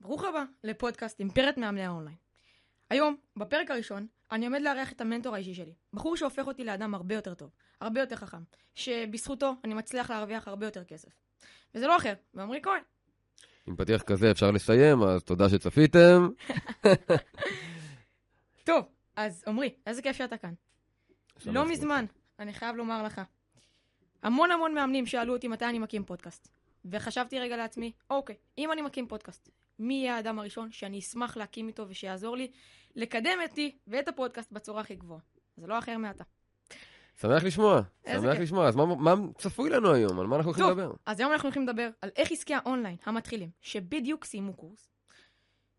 ברוך הבא לפודקאסט אימפרית מאמני האונליין. היום, בפרק הראשון, אני עומד לארח את המנטור האישי שלי. בחור שהופך אותי לאדם הרבה יותר טוב, הרבה יותר חכם, שבזכותו אני מצליח להרוויח הרבה יותר כסף. וזה לא אחר, ועמרי כהן. עם פתיח כזה אפשר לסיים, אז תודה שצפיתם. טוב, אז עמרי, איזה כיף שאתה כאן. לא. מזמן, אני חייב לומר לך, המון המון מאמנים שאלו אותי מתי אני מקים פודקאסט. וחשבתי רגע לעצמי, אוקיי, אם אני מקים פודקאסט, מי יהיה האדם הראשון שאני אשמח להקים איתו ושיעזור לי לקדם אותי ואת הפודקאסט בצורה הכי גבוהה? זה לא אחר מעתה. שמח לשמוע, שמח כיף. לשמוע. אז מה- מה צפוי לנו היום? על מה אנחנו הולכים. לדבר? אז היום אנחנו הולכים לדבר על איך עסקי האונליין המתחילים, שבדיוק סיימו קורס,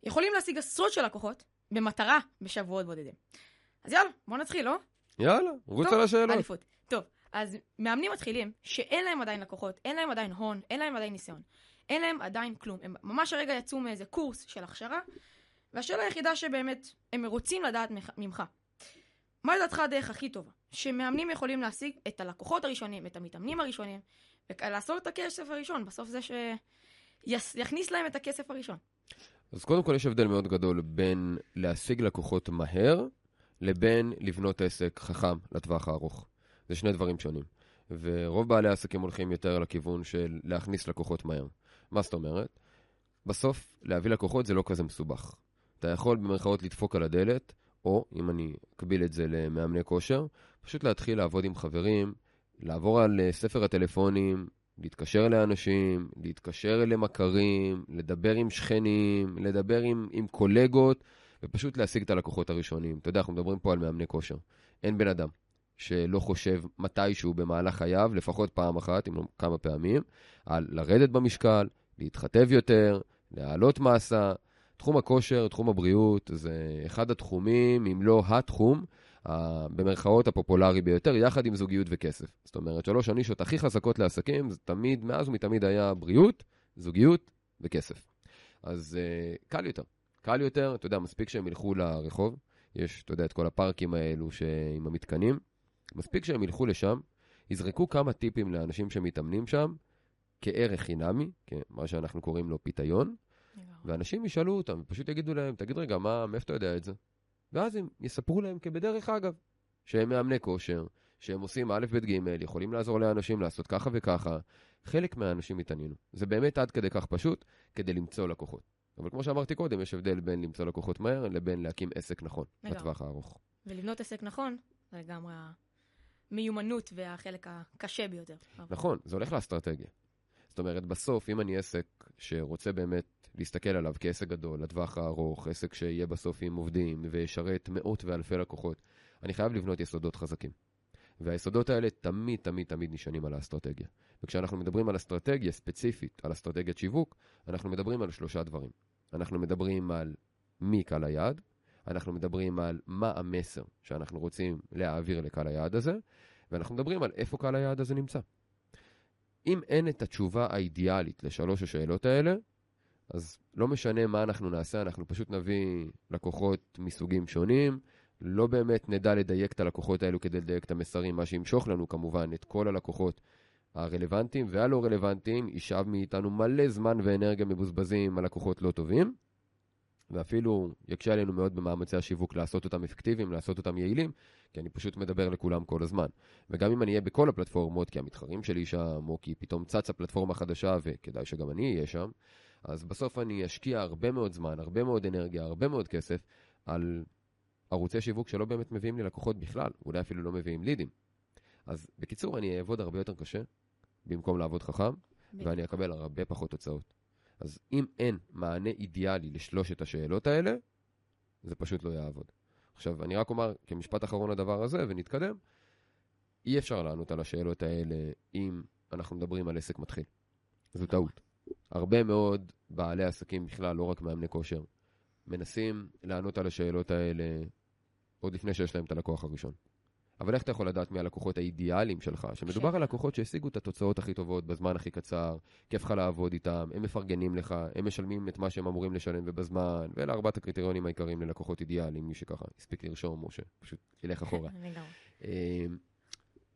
יכולים להשיג עשרות של לקוחות במטרה בשבועות בודדים. אז יאללה, בוא נתחיל, לא? יאללה, רוץ על השאלות. אליפות. טוב, אז מאמנים מתחילים, שאין להם עדיין לקוחות, אין להם עדיין הון, אין להם עדיין ניסיון, אין להם עדיין כלום. הם ממש הרגע יצאו מאיזה קורס של הכשרה, והשאלה היחידה שבאמת הם רוצים לדעת ממך-. מה לדעתך הדרך הכי טובה? שמאמנים יכולים להשיג את הלקוחות הראשונים, את המתאמנים הראשונים, ולעשות את הכסף הראשון, בסוף זה שיכניס להם את הכסף הראשון. אז קודם כל יש הבדל מאוד גדול בין להשיג לקוחות מהר, לבין לבנות עסק חכם לטווח הארוך. זה שני דברים שונים. ורוב בעלי העסקים הולכים יותר לכיוון של להכניס לקוחות מהר. מה זאת אומרת? בסוף, להביא לקוחות זה לא כזה מסובך. אתה יכול במרכאות לדפוק על הדלת, או, אם אני אקביל את זה למאמני כושר, פשוט להתחיל לעבוד עם חברים, לעבור על אה, ספר הטלפונים, להתקשר לאנשים, להתקשר למכרים, לדבר עם שכנים, לדבר עם, עם קולגות, ופשוט להשיג את הלקוחות הראשונים. אתה יודע, אנחנו מדברים פה על מאמני כושר. אין בן אדם שלא חושב מתישהו במהלך חייו, לפחות פעם אחת, אם לא כמה פעמים, על לרדת במשקל, להתחתב יותר, להעלות מסה. תחום הכושר, תחום הבריאות, זה אחד התחומים, אם לא התחום, במרכאות הפופולרי ביותר, יחד עם זוגיות וכסף. זאת אומרת, שלוש הנישות הכי חזקות לעסקים, זה תמיד, מאז ומתמיד היה בריאות, זוגיות וכסף. אז uh, קל יותר. קל יותר, אתה יודע, מספיק שהם ילכו לרחוב, יש, אתה יודע, את כל הפארקים האלו ש... עם המתקנים, מספיק שהם ילכו לשם, יזרקו כמה טיפים לאנשים שמתאמנים שם, כערך חינמי, מה שאנחנו קוראים לו פיתיון, ואנשים ישאלו אותם, פשוט יגידו להם, תגיד רגע, מה, מאיפה אתה יודע את זה? ואז הם יספרו להם כבדרך אגב, שהם מאמני כושר, שהם עושים א', ב', ג', יכולים לעזור לאנשים לעשות ככה וככה. חלק מהאנשים התעניינו. זה באמת עד כדי כך פשוט, כדי למצוא לקוחות. אבל כמו שאמרתי קודם, יש הבדל בין למצוא לקוחות מהר לבין להקים עסק נכון, לגמרי. בטווח הארוך. ולבנות עסק נכון, זה לגמרי המיומנות והחלק הקשה ביותר. נכון, זה הולך לאסטרטגיה. זאת אומרת, בסוף, אם אני עסק שרוצה באמת להסתכל עליו כעסק גדול, לטווח הארוך, עסק שיהיה בסוף עם עובדים וישרת מאות ואלפי לקוחות, אני חייב לבנות יסודות חזקים. והיסודות האלה תמיד, תמיד, תמיד נשענים על האסטרטגיה. וכשאנחנו מדברים על אסטרטגיה ספציפית, על אסטרטגיית שיווק, אנחנו מדברים על שלושה דברים. אנחנו מדברים על מי קהל היעד, אנחנו מדברים על מה המסר שאנחנו רוצים להעביר לקהל היעד הזה, ואנחנו מדברים על איפה קהל היעד הזה נמצא. אם אין את התשובה האידיאלית לשלוש השאלות האלה, אז לא משנה מה אנחנו נעשה, אנחנו פשוט נביא לקוחות מסוגים שונים, לא באמת נדע לדייק את הלקוחות האלו כדי לדייק את המסרים, מה שימשוך לנו כמובן את כל הלקוחות הרלוונטיים והלא רלוונטיים, ישאב מאיתנו מלא זמן ואנרגיה מבוזבזים על לקוחות לא טובים, ואפילו יקשה עלינו מאוד במאמצי השיווק לעשות אותם אפקטיביים, לעשות אותם יעילים, כי אני פשוט מדבר לכולם כל הזמן. וגם אם אני אהיה בכל הפלטפורמות, כי המתחרים שלי שם, או כי פתאום צצה פלטפורמה חדשה, וכדאי שגם אני אהיה שם, אז בסוף אני אשקיע הרבה מאוד זמן, הרבה מאוד אנרגיה, הרבה מאוד כסף, על ערוצי שיווק שלא באמת מביאים לי לקוחות בכלל, אולי אפילו לא מביאים לידים. אז בקיצור, אני אעבוד הרבה יותר קשה, במקום לעבוד חכם, ואני אקבל הרבה פחות תוצאות. אז אם אין מענה אידיאלי לשלושת השאלות האלה, זה פשוט לא יעבוד. עכשיו, אני רק אומר כמשפט אחרון לדבר הזה, ונתקדם. אי אפשר לענות על השאלות האלה אם אנחנו מדברים על עסק מתחיל. זו טעות. הרבה מאוד בעלי עסקים בכלל, לא רק מאמני כושר, מנסים לענות על השאלות האלה עוד לפני שיש להם את הלקוח הראשון. אבל איך אתה יכול לדעת מי הלקוחות האידיאליים שלך? שמדובר על לקוחות שהשיגו את התוצאות הכי טובות בזמן הכי קצר, כיף לך לעבוד איתם, הם מפרגנים לך, הם משלמים את מה שהם אמורים לשלם ובזמן, ואלה ארבעת הקריטריונים העיקריים ללקוחות אידיאליים, מי שככה הספיק לרשום או שפשוט ילך אחורה. אה,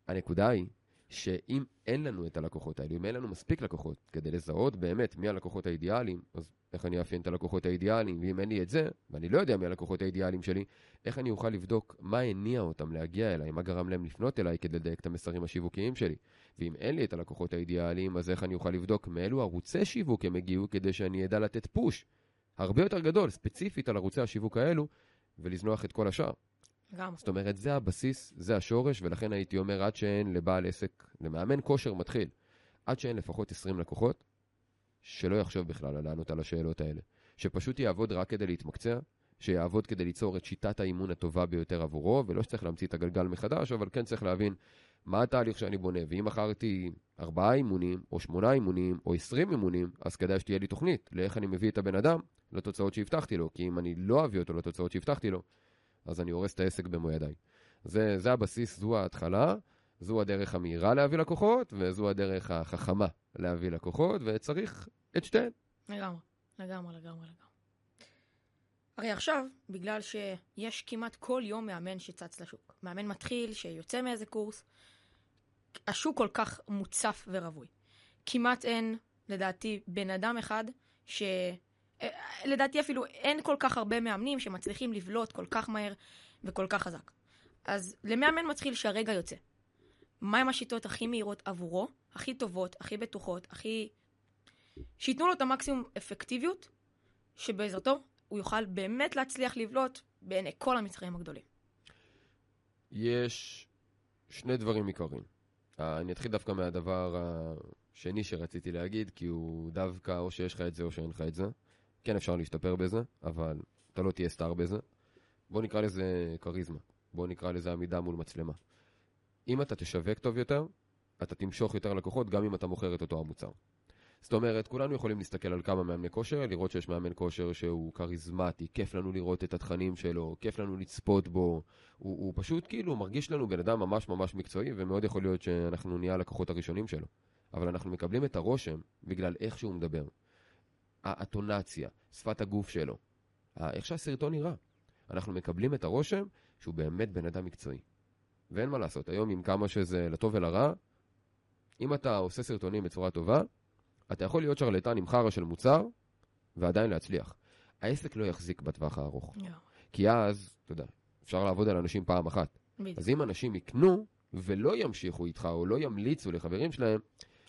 הנקודה היא שאם אין לנו את הלקוחות האלו, אם אין לנו מספיק לקוחות כדי לזהות באמת מי הלקוחות האידיאליים, אז איך אני אאפיין את הלקוחות האידיאליים, ואם אין לי את זה, ואני לא יודע מי הלקוחות האידיאליים שלי, איך אני אוכל לבדוק מה הניע אותם להגיע אליי, מה גרם להם לפנות אליי כדי לדייק את המסרים השיווקיים שלי. ואם אין לי את הלקוחות האידיאליים, אז איך אני אוכל לבדוק מאילו ערוצי שיווק הם הגיעו כדי שאני אדע לתת פוש הרבה יותר גדול, ספציפית על ערוצי השיווק האלו, ולזנוח את כל השאר. גם. זאת אומרת, זה הבסיס, זה השורש, ולכן הייתי אומר, עד שאין לבעל עסק, למאמן כושר מתחיל, עד שאין לפחות 20 לקוחות, שלא יחשוב בכלל על לענות על השאלות האלה. שפשוט יעבוד רק כדי להתמקצע, שיעבוד כדי ליצור את שיטת האימון הטובה ביותר עבורו, ולא שצריך להמציא את הגלגל מחדש, אבל כן צריך להבין מה התהליך שאני בונה, ואם מכרתי ארבעה אימונים, או שמונה אימונים, או עשרים אימונים, אז כדאי שתהיה לי תוכנית לאיך אני מביא את הבן אדם לתוצאות שהבטחתי לו, כי אם אני לא אביא אותו לתוצאות שהבטחתי לו, אז אני הורס את העסק במו ידיי. זה, זה הבסיס, זו ההתחלה, זו הדרך המהירה להביא לקוחות, וזו הדרך החכמה להביא לקוחות, וצריך את שתיהן. לגמרי, לגמרי, לגמרי, לגמרי. הרי עכשיו, בגלל שיש כמעט כל יום מאמן שצץ לשוק, מאמן מתחיל שיוצא מאיזה קורס, השוק כל כך מוצף ורווי. כמעט אין, לדעתי, בן אדם אחד ש... אה, לדעתי אפילו אין כל כך הרבה מאמנים שמצליחים לבלוט כל כך מהר וכל כך חזק. אז למאמן מתחיל שהרגע יוצא. מהם השיטות הכי מהירות עבורו, הכי טובות, הכי בטוחות, הכי... שייתנו לו את המקסימום אפקטיביות, שבעזרתו הוא יוכל באמת להצליח לבלוט בעיני כל המתחרים הגדולים. יש שני דברים עיקריים. אה, אני אתחיל דווקא מהדבר השני שרציתי להגיד, כי הוא דווקא או שיש לך את זה או שאין לך את זה. כן אפשר להשתפר בזה, אבל אתה לא תהיה סטאר בזה. בוא נקרא לזה כריזמה. בוא נקרא לזה עמידה מול מצלמה. אם אתה תשווק טוב יותר, אתה תמשוך יותר לקוחות גם אם אתה מוכר את אותו המוצר. זאת אומרת, כולנו יכולים להסתכל על כמה מאמני כושר, לראות שיש מאמן כושר שהוא כריזמטי, כיף לנו לראות את התכנים שלו, כיף לנו לצפות בו, הוא, הוא פשוט כאילו מרגיש לנו בן אדם ממש ממש מקצועי, ומאוד יכול להיות שאנחנו נהיה הלקוחות הראשונים שלו. אבל אנחנו מקבלים את הרושם בגלל איך שהוא מדבר. האטונציה, שפת הגוף שלו, איך שהסרטון נראה. אנחנו מקבלים את הרושם שהוא באמת בן אדם מקצועי. ואין מה לעשות, היום עם כמה שזה לטוב ולרע, אם אתה עושה סרטונים בצורה טובה, אתה יכול להיות שרלטן עם חרא של מוצר, ועדיין להצליח. העסק לא יחזיק בטווח הארוך. Yeah. כי אז, אתה יודע, אפשר לעבוד על אנשים פעם אחת. בדיוק. אז אם אנשים יקנו, ולא ימשיכו איתך, או לא ימליצו לחברים שלהם,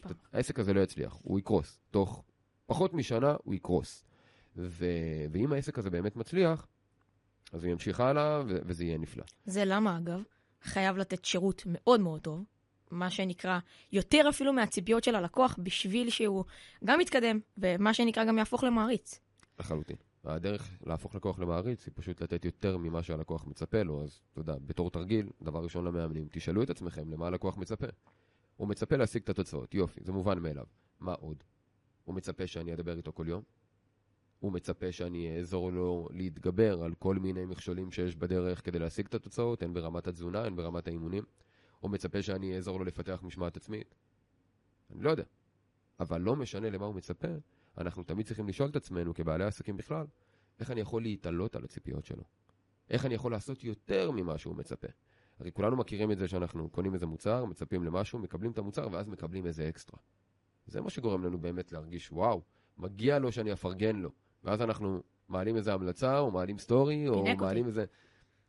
פעם. העסק הזה לא יצליח, הוא יקרוס. תוך פחות משנה הוא יקרוס. ו... ואם העסק הזה באמת מצליח, אז הוא ימשיך הלאה, ו... וזה יהיה נפלא. זה למה, אגב, חייב לתת שירות מאוד מאוד טוב, מה שנקרא, יותר אפילו מהציפיות של הלקוח, בשביל שהוא גם יתקדם, ומה שנקרא גם יהפוך למעריץ. לחלוטין. הדרך להפוך לקוח למעריץ היא פשוט לתת יותר ממה שהלקוח מצפה לו, אז אתה יודע, בתור תרגיל, דבר ראשון למאמנים, תשאלו את עצמכם למה הלקוח מצפה. הוא מצפה להשיג את התוצאות, יופי, זה מובן מאליו. מה עוד? הוא מצפה שאני אדבר איתו כל יום? הוא מצפה שאני אעזור לו להתגבר על כל מיני מכשולים שיש בדרך כדי להשיג את התוצאות, הן ברמת התזונה, הן ברמת האימונים. הוא מצפה שאני אעזור לו לפתח משמעת עצמית? אני לא יודע. אבל לא משנה למה הוא מצפה, אנחנו תמיד צריכים לשאול את עצמנו, כבעלי עסקים בכלל, איך אני יכול להתעלות על הציפיות שלו? איך אני יכול לעשות יותר ממה שהוא מצפה? הרי כולנו מכירים את זה שאנחנו קונים איזה מוצר, מצפים למשהו, מקבלים את המוצר ואז מקבלים איזה אקסטרה. זה מה שגורם לנו באמת להרגיש, וואו, מגיע לו שאני אפרגן לו. ואז אנחנו מעלים איזה המלצה, או מעלים סטורי, או מעלים איזה...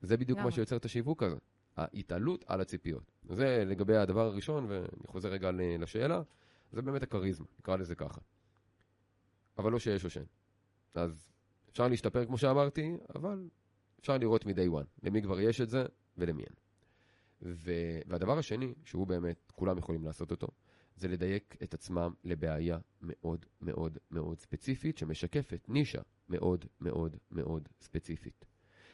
זה בדיוק למה? מה שיוצר את השיווק הזה. ההתעלות על הציפיות. זה לגבי הדבר הראשון, ואני חוזר רגע לשאלה, זה באמת הכריזמה, נקרא לזה ככה. אבל לא שיש או שאין. אז אפשר להשתפר כמו שאמרתי, אבל אפשר לראות מ-day one, למי כבר יש את זה ולמי אין. ו... והדבר השני, שהוא באמת, כולם יכולים לעשות אותו, זה לדייק את עצמם לבעיה מאוד מאוד מאוד ספציפית, שמשקפת נישה מאוד מאוד מאוד ספציפית.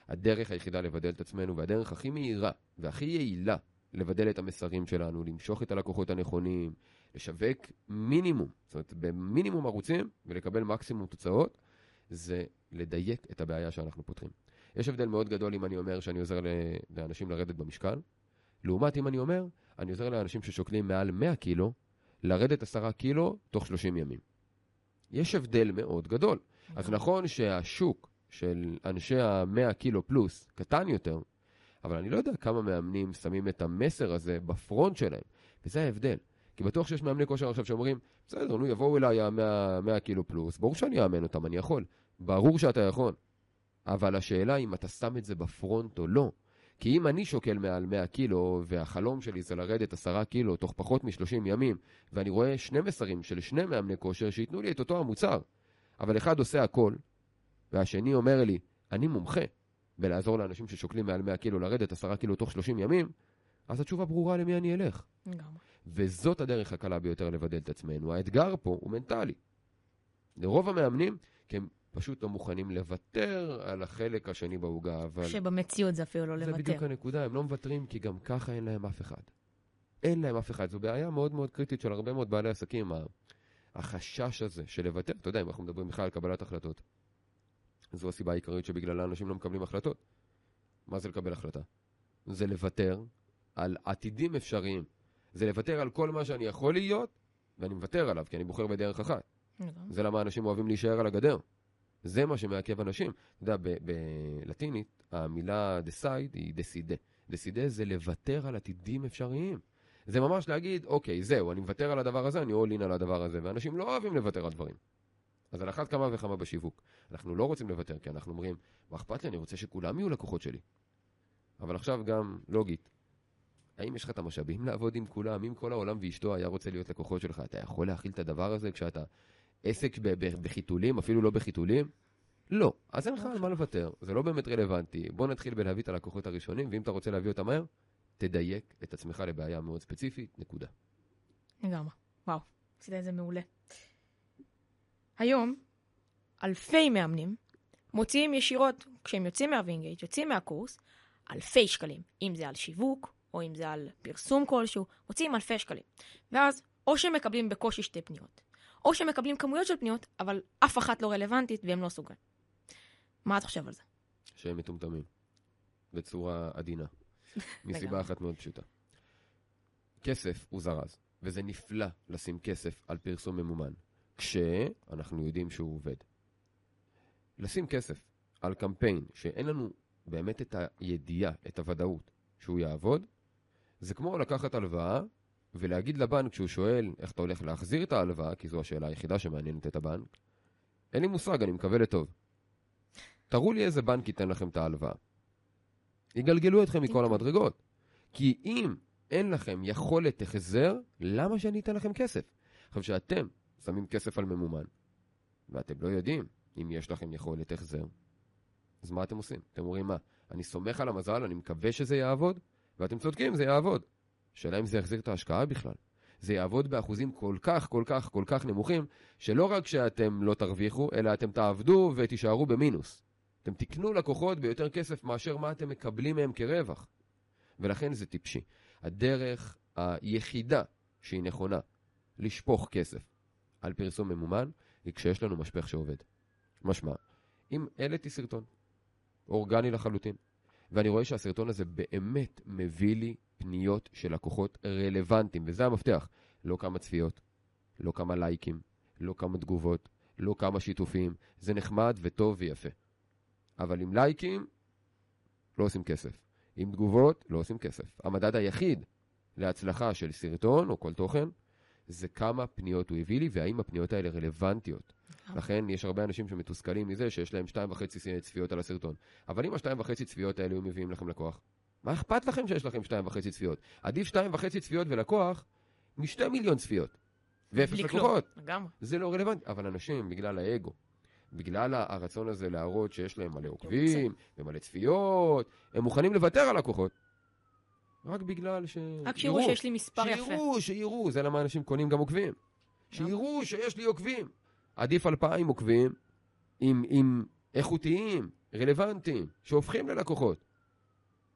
הדרך היחידה לבדל את עצמנו, והדרך הכי מהירה והכי יעילה לבדל את המסרים שלנו, למשוך את הלקוחות הנכונים, לשווק מינימום, זאת אומרת במינימום ערוצים ולקבל מקסימום תוצאות, זה לדייק את הבעיה שאנחנו פותרים. יש הבדל מאוד גדול אם אני אומר שאני עוזר לאנשים לרדת במשקל, לעומת אם אני אומר, אני עוזר לאנשים ששוקלים מעל 100 קילו, לרדת 10 קילו תוך 30 ימים. יש הבדל מאוד גדול. אז נכון, נכון שהשוק של אנשי ה-100 קילו פלוס קטן יותר, אבל אני לא יודע כמה מאמנים שמים את המסר הזה בפרונט שלהם, וזה ההבדל. כי בטוח שיש מאמני כושר עכשיו שאומרים, בסדר, נו, יבואו אליי ה-100 קילו פלוס, ברור שאני אאמן אותם, אני יכול. ברור שאתה יכול. אבל השאלה אם אתה שם את זה בפרונט או לא. כי אם אני שוקל מעל 100 קילו, והחלום שלי זה לרדת 10 קילו תוך פחות מ-30 ימים, ואני רואה שני מסרים של שני מאמני כושר שייתנו לי את אותו המוצר, אבל אחד עושה הכל, והשני אומר לי, אני מומחה בלעזור לאנשים ששוקלים מעל 100 קילו לרדת 10 קילו תוך 30 ימים, אז התשובה ברורה למי אני אלך. וזאת הדרך הקלה ביותר לבדל את עצמנו. האתגר פה הוא מנטלי. לרוב המאמנים, כי הם פשוט לא מוכנים לוותר על החלק השני בעוגה, אבל... שבמציאות זה אפילו לא זה לוותר. בדיוק הנקודה, הם לא מוותרים כי גם ככה אין להם אף אחד. אין להם אף אחד. זו בעיה מאוד מאוד קריטית של הרבה מאוד בעלי עסקים, החשש הזה של לוותר. אתה יודע, אם אנחנו מדברים בכלל על קבלת החלטות, זו הסיבה העיקרית שבגללה אנשים לא מקבלים החלטות. מה זה לקבל החלטה? זה לוותר על עתידים אפשריים. זה לוותר על כל מה שאני יכול להיות, ואני מוותר עליו, כי אני בוחר בדרך אחת. לגמרי. זה למה אנשים אוהבים להישאר על הגדר. זה מה שמעכב אנשים. אתה יודע, בלטינית, המילה decide היא דסידה. דסידה זה לוותר על עתידים אפשריים. זה ממש להגיד, אוקיי, זהו, אני מוותר על הדבר הזה, אני all in על הדבר הזה, ואנשים לא אוהבים לוותר על דברים. אז על אחת כמה וכמה בשיווק. אנחנו לא רוצים לוותר, כי אנחנו אומרים, מה אכפת לי, אני רוצה שכולם יהיו לקוחות שלי. אבל עכשיו גם, לוגית, האם יש לך את המשאבים לעבוד עם כולם? אם כל העולם ואשתו היה רוצה להיות לקוחות שלך, אתה יכול להכיל את הדבר הזה כשאתה עסק בחיתולים, אפילו לא בחיתולים? לא. אז אין לך על מה לוותר, זה לא באמת רלוונטי. בוא נתחיל בלהביא את הלקוחות הראשונים, ואם אתה רוצה להביא אותם מהר, תדייק את עצמך לבעיה מאוד ספציפית, נקודה. לגמרי. וואו, עשית את זה מעולה. היום, אלפי מאמנים מוציאים ישירות, כשהם יוצאים מהווינגייט, יוצאים מהקורס, אלפי שקלים. אם זה על שיווק, או אם זה על פרסום כלשהו, מוציאים אלפי שקלים. ואז, או שהם מקבלים בקושי שתי פניות, או שהם מקבלים כמויות של פניות, אבל אף אחת לא רלוונטית והם לא סוגרים. מה אתה חושב על זה? שהם מטומטמים. בצורה עדינה. מסיבה. אחת מאוד פשוטה. כסף הוא זרז, וזה נפלא לשים כסף על פרסום ממומן, כשאנחנו יודעים שהוא עובד. לשים כסף על קמפיין שאין לנו באמת את הידיעה, את הוודאות שהוא יעבוד, זה כמו לקחת הלוואה ולהגיד לבנק כשהוא שואל איך אתה הולך להחזיר את ההלוואה, כי זו השאלה היחידה שמעניינת את הבנק, אין לי מושג, אני מקווה לטוב. תראו לי איזה בנק ייתן לכם את ההלוואה. יגלגלו אתכם מכל המדרגות. כי אם אין לכם יכולת החזר, למה שאני אתן לכם כסף? עכשיו, שאתם שמים כסף על ממומן, ואתם לא יודעים אם יש לכם יכולת החזר, אז מה אתם עושים? אתם אומרים, מה, אני סומך על המזל, אני מקווה שזה יעבוד, ואתם צודקים, זה יעבוד. השאלה אם זה יחזיר את ההשקעה בכלל. זה יעבוד באחוזים כל כך, כל כך, כל כך נמוכים, שלא רק שאתם לא תרוויחו, אלא אתם תעבדו ותישארו במינוס. אתם תקנו לקוחות ביותר כסף מאשר מה אתם מקבלים מהם כרווח. ולכן זה טיפשי. הדרך היחידה שהיא נכונה לשפוך כסף על פרסום ממומן, היא כשיש לנו משפך שעובד. משמע, אם העליתי סרטון, אורגני לחלוטין, ואני רואה שהסרטון הזה באמת מביא לי פניות של לקוחות רלוונטיים, וזה המפתח. לא כמה צפיות, לא כמה לייקים, לא כמה תגובות, לא כמה שיתופים. זה נחמד וטוב ויפה. אבל עם לייקים, לא עושים כסף. עם תגובות, לא עושים כסף. המדד היחיד להצלחה של סרטון או כל תוכן, זה כמה פניות הוא הביא לי, והאם הפניות האלה רלוונטיות. לכן יש הרבה אנשים שמתוסכלים מזה שיש להם שתיים וחצי צפיות על הסרטון. אבל אם השתיים וחצי צפיות האלה היו מביאים לכם לקוח, מה אכפת לכם שיש לכם שתיים וחצי צפיות? עדיף שתיים וחצי צפיות ולקוח משתי מיליון צפיות. ואפס. לקוחות. לגמרי. זה לא רלוונטי. אבל אנשים, בגלל האגו, בגלל הרצון הזה להראות שיש להם מלא עוקבים ומלא צפיות, הם מוכנים לוותר על לקוחות. רק בגלל ש... רק שיראו שיש לי מספר יפה. שיראו, שיראו, זה למה אנשים קונים גם עוקבים. שיראו שיש לי עוקבים. עדיף אלפיים עוקבים עם, עם איכותיים, רלוונטיים, שהופכים ללקוחות.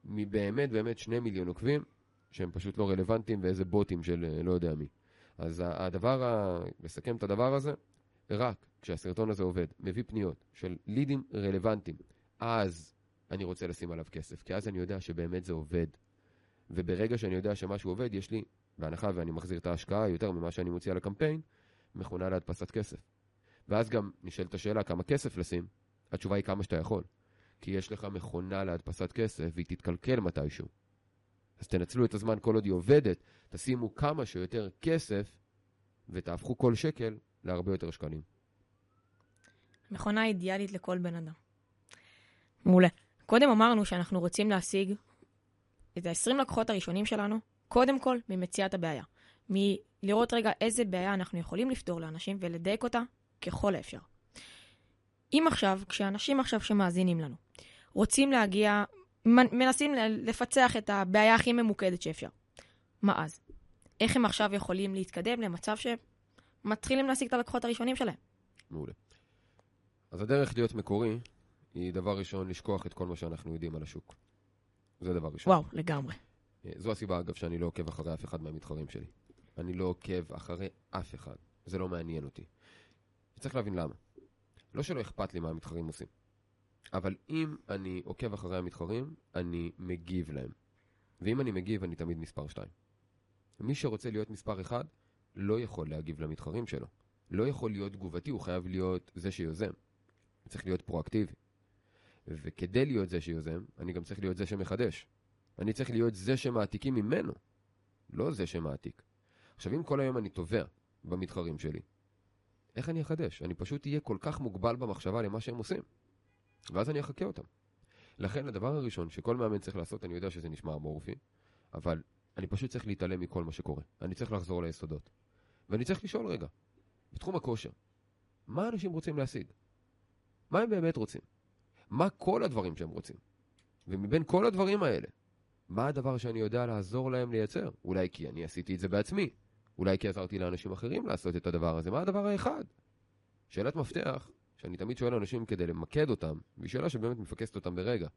מבאמת באמת שני מיליון עוקבים, שהם פשוט לא רלוונטיים ואיזה בוטים של אה, לא יודע מי. אז הדבר, ה... לסכם את הדבר הזה, רק כשהסרטון הזה עובד, מביא פניות של לידים רלוונטיים, אז אני רוצה לשים עליו כסף, כי אז אני יודע שבאמת זה עובד. וברגע שאני יודע שמשהו עובד, יש לי, בהנחה ואני מחזיר את ההשקעה יותר ממה שאני מוציא על הקמפיין, מכונה להדפסת כסף. ואז גם נשאלת השאלה כמה כסף לשים, התשובה היא כמה שאתה יכול. כי יש לך מכונה להדפסת כסף והיא תתקלקל מתישהו. אז תנצלו את הזמן כל עוד היא עובדת, תשימו כמה שיותר כסף, ותהפכו כל שקל להרבה יותר שקלים. מכונה אידיאלית לכל בן אדם. מעולה. קודם אמרנו שאנחנו רוצים להשיג את ה-20 לקוחות הראשונים שלנו, קודם כל ממציאת הבעיה. מלראות רגע איזה בעיה אנחנו יכולים לפתור לאנשים ולדייק אותה ככל האפשר. אם עכשיו, כשאנשים עכשיו שמאזינים לנו, רוצים להגיע, מנסים לפצח את הבעיה הכי ממוקדת שאפשר, מה אז? איך הם עכשיו יכולים להתקדם למצב שמתחילים להשיג את הלקוחות הראשונים שלהם? מעולה. אז הדרך להיות מקורי היא דבר ראשון לשכוח את כל מה שאנחנו יודעים על השוק. זה דבר ראשון. וואו, לגמרי. אה, זו הסיבה, אגב, שאני לא עוקב אחרי אף אחד מהמתחרים שלי. אני לא עוקב אחרי אף אחד. זה לא מעניין אותי. צריך להבין למה. לא שלא אכפת לי מה המתחרים עושים. אבל אם אני עוקב אחרי המתחרים, אני מגיב להם. ואם אני מגיב, אני תמיד מספר 2. מי שרוצה להיות מספר 1, לא יכול להגיב למתחרים שלו. לא יכול להיות תגובתי, הוא חייב להיות זה שיוזם. צריך להיות פרואקטיבי. וכדי להיות זה שיוזם, אני גם צריך להיות זה שמחדש. אני צריך להיות זה שמעתיקים ממנו, לא זה שמעתיק. עכשיו, אם כל היום אני תובע במתחרים שלי, איך אני אחדש? אני פשוט אהיה כל כך מוגבל במחשבה למה שהם עושים. ואז אני אחכה אותם. לכן, הדבר הראשון שכל מאמן צריך לעשות, אני יודע שזה נשמע אמורפי, אבל אני פשוט צריך להתעלם מכל מה שקורה. אני צריך לחזור ליסודות. ואני צריך לשאול רגע, בתחום הכושר, מה אנשים רוצים להשיג? מה הם באמת רוצים? מה כל הדברים שהם רוצים? ומבין כל הדברים האלה, מה הדבר שאני יודע לעזור להם לייצר? אולי כי אני עשיתי את זה בעצמי. אולי כי עזרתי לאנשים אחרים לעשות את הדבר הזה. מה הדבר האחד? שאלת מפתח, שאני תמיד שואל אנשים כדי למקד אותם, והיא שאלה שבאמת מפקסת אותם ברגע.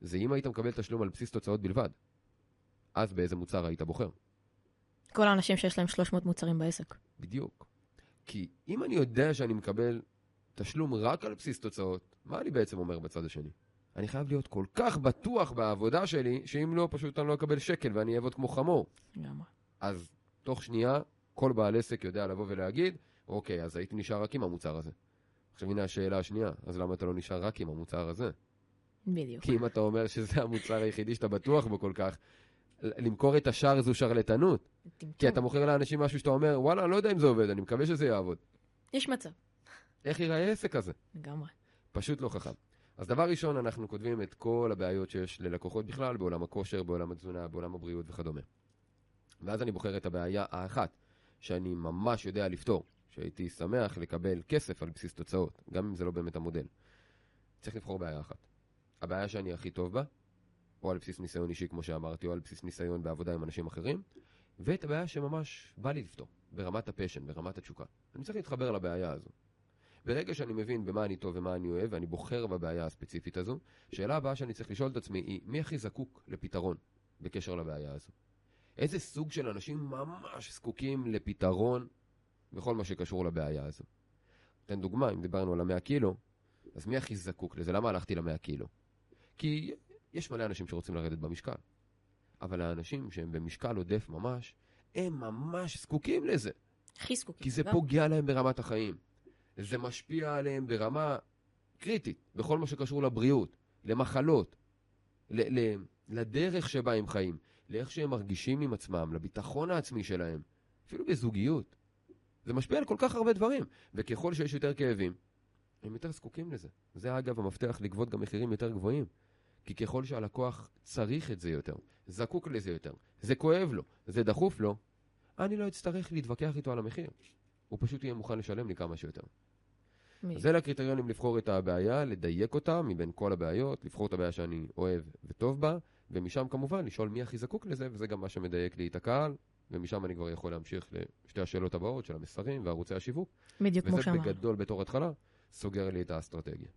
זה אם היית מקבל תשלום על בסיס תוצאות בלבד, אז באיזה מוצר היית בוחר? כל האנשים שיש להם 300 מוצרים בעסק. בדיוק. כי אם אני יודע שאני מקבל תשלום רק על בסיס תוצאות, מה אני בעצם אומר בצד השני? אני חייב להיות כל כך בטוח בעבודה שלי, שאם לא, פשוט אני לא אקבל שקל ואני אעבוד כמו חמור. לגמרי. אז תוך שנייה, כל בעל עסק יודע לבוא ולהגיד, אוקיי, אז הייתי נשאר רק עם המוצר הזה. עכשיו הנה השאלה השנייה, אז למה אתה לא נשאר רק עם המוצר הזה? בדיוק. כי אם אתה אומר שזה המוצר היחידי שאתה בטוח בו כל כך, למכור את השאר זו שרלטנות. כי אתה מוכר לאנשים משהו שאתה אומר, וואלה, אני לא יודע אם זה עובד, אני מקווה שזה יעבוד. יש מצב. איך ייראה העסק הזה? לגמרי. פשוט לא חכם. אז דבר ראשון, אנחנו כותבים את כל הבעיות שיש ללקוחות בכלל, בעולם הכושר, בעולם התזונה, בעולם הבריאות וכדומה. ואז אני בוחר את הבעיה האחת, שאני ממש יודע לפתור, שהייתי שמח לקבל כסף על בסיס תוצאות, גם אם זה לא באמת המודל. צריך לבחור בעיה אחת. הבעיה שאני הכי טוב בה, או על בסיס ניסיון אישי, כמו שאמרתי, או על בסיס ניסיון בעבודה עם אנשים אחרים, ואת הבעיה שממש בא לי לפתור, ברמת הפשן, ברמת התשוקה. אני צריך להתחבר לבעיה הזו. ברגע שאני מבין במה אני טוב ומה אני אוהב, ואני בוחר בבעיה הספציפית הזו, שאלה הבאה שאני צריך לשאול את עצמי היא, מי הכי זקוק לפתרון בקשר לבעיה הזו? איזה סוג של אנשים ממש זקוקים לפתרון בכל מה שקשור לבעיה הזו? אתן דוגמה, אם דיברנו על המאה קילו, אז מי הכי זקוק לזה? למה הלכתי למאה קילו? כי יש מלא אנשים שרוצים לרדת במשקל, אבל האנשים שהם במשקל עודף ממש, הם ממש זקוקים לזה. הכי זקוקים. כי זה פוגע להם ברמת החיים. זה משפיע עליהם ברמה קריטית, בכל מה שקשור לבריאות, למחלות, ל- ל- לדרך שבה הם חיים, לאיך שהם מרגישים עם עצמם, לביטחון העצמי שלהם, אפילו בזוגיות. זה משפיע על כל כך הרבה דברים, וככל שיש יותר כאבים, הם יותר זקוקים לזה. זה אגב המפתח לגבות גם מחירים יותר גבוהים. כי ככל שהלקוח צריך את זה יותר, זקוק לזה יותר, זה כואב לו, זה דחוף לו, אני לא אצטרך להתווכח איתו על המחיר. הוא פשוט יהיה מוכן לשלם לי כמה שיותר. אז אלה הקריטריונים לבחור את הבעיה, לדייק אותה מבין כל הבעיות, לבחור את הבעיה שאני אוהב וטוב בה, ומשם כמובן לשאול מי הכי זקוק לזה, וזה גם מה שמדייק לי את הקהל, ומשם אני כבר יכול להמשיך לשתי השאלות הבאות של המסרים וערוצי השיווק. בדיוק כמו שאמרנו. וזה בגדול בתור התחלה, סוגר לי את האסטרטגיה.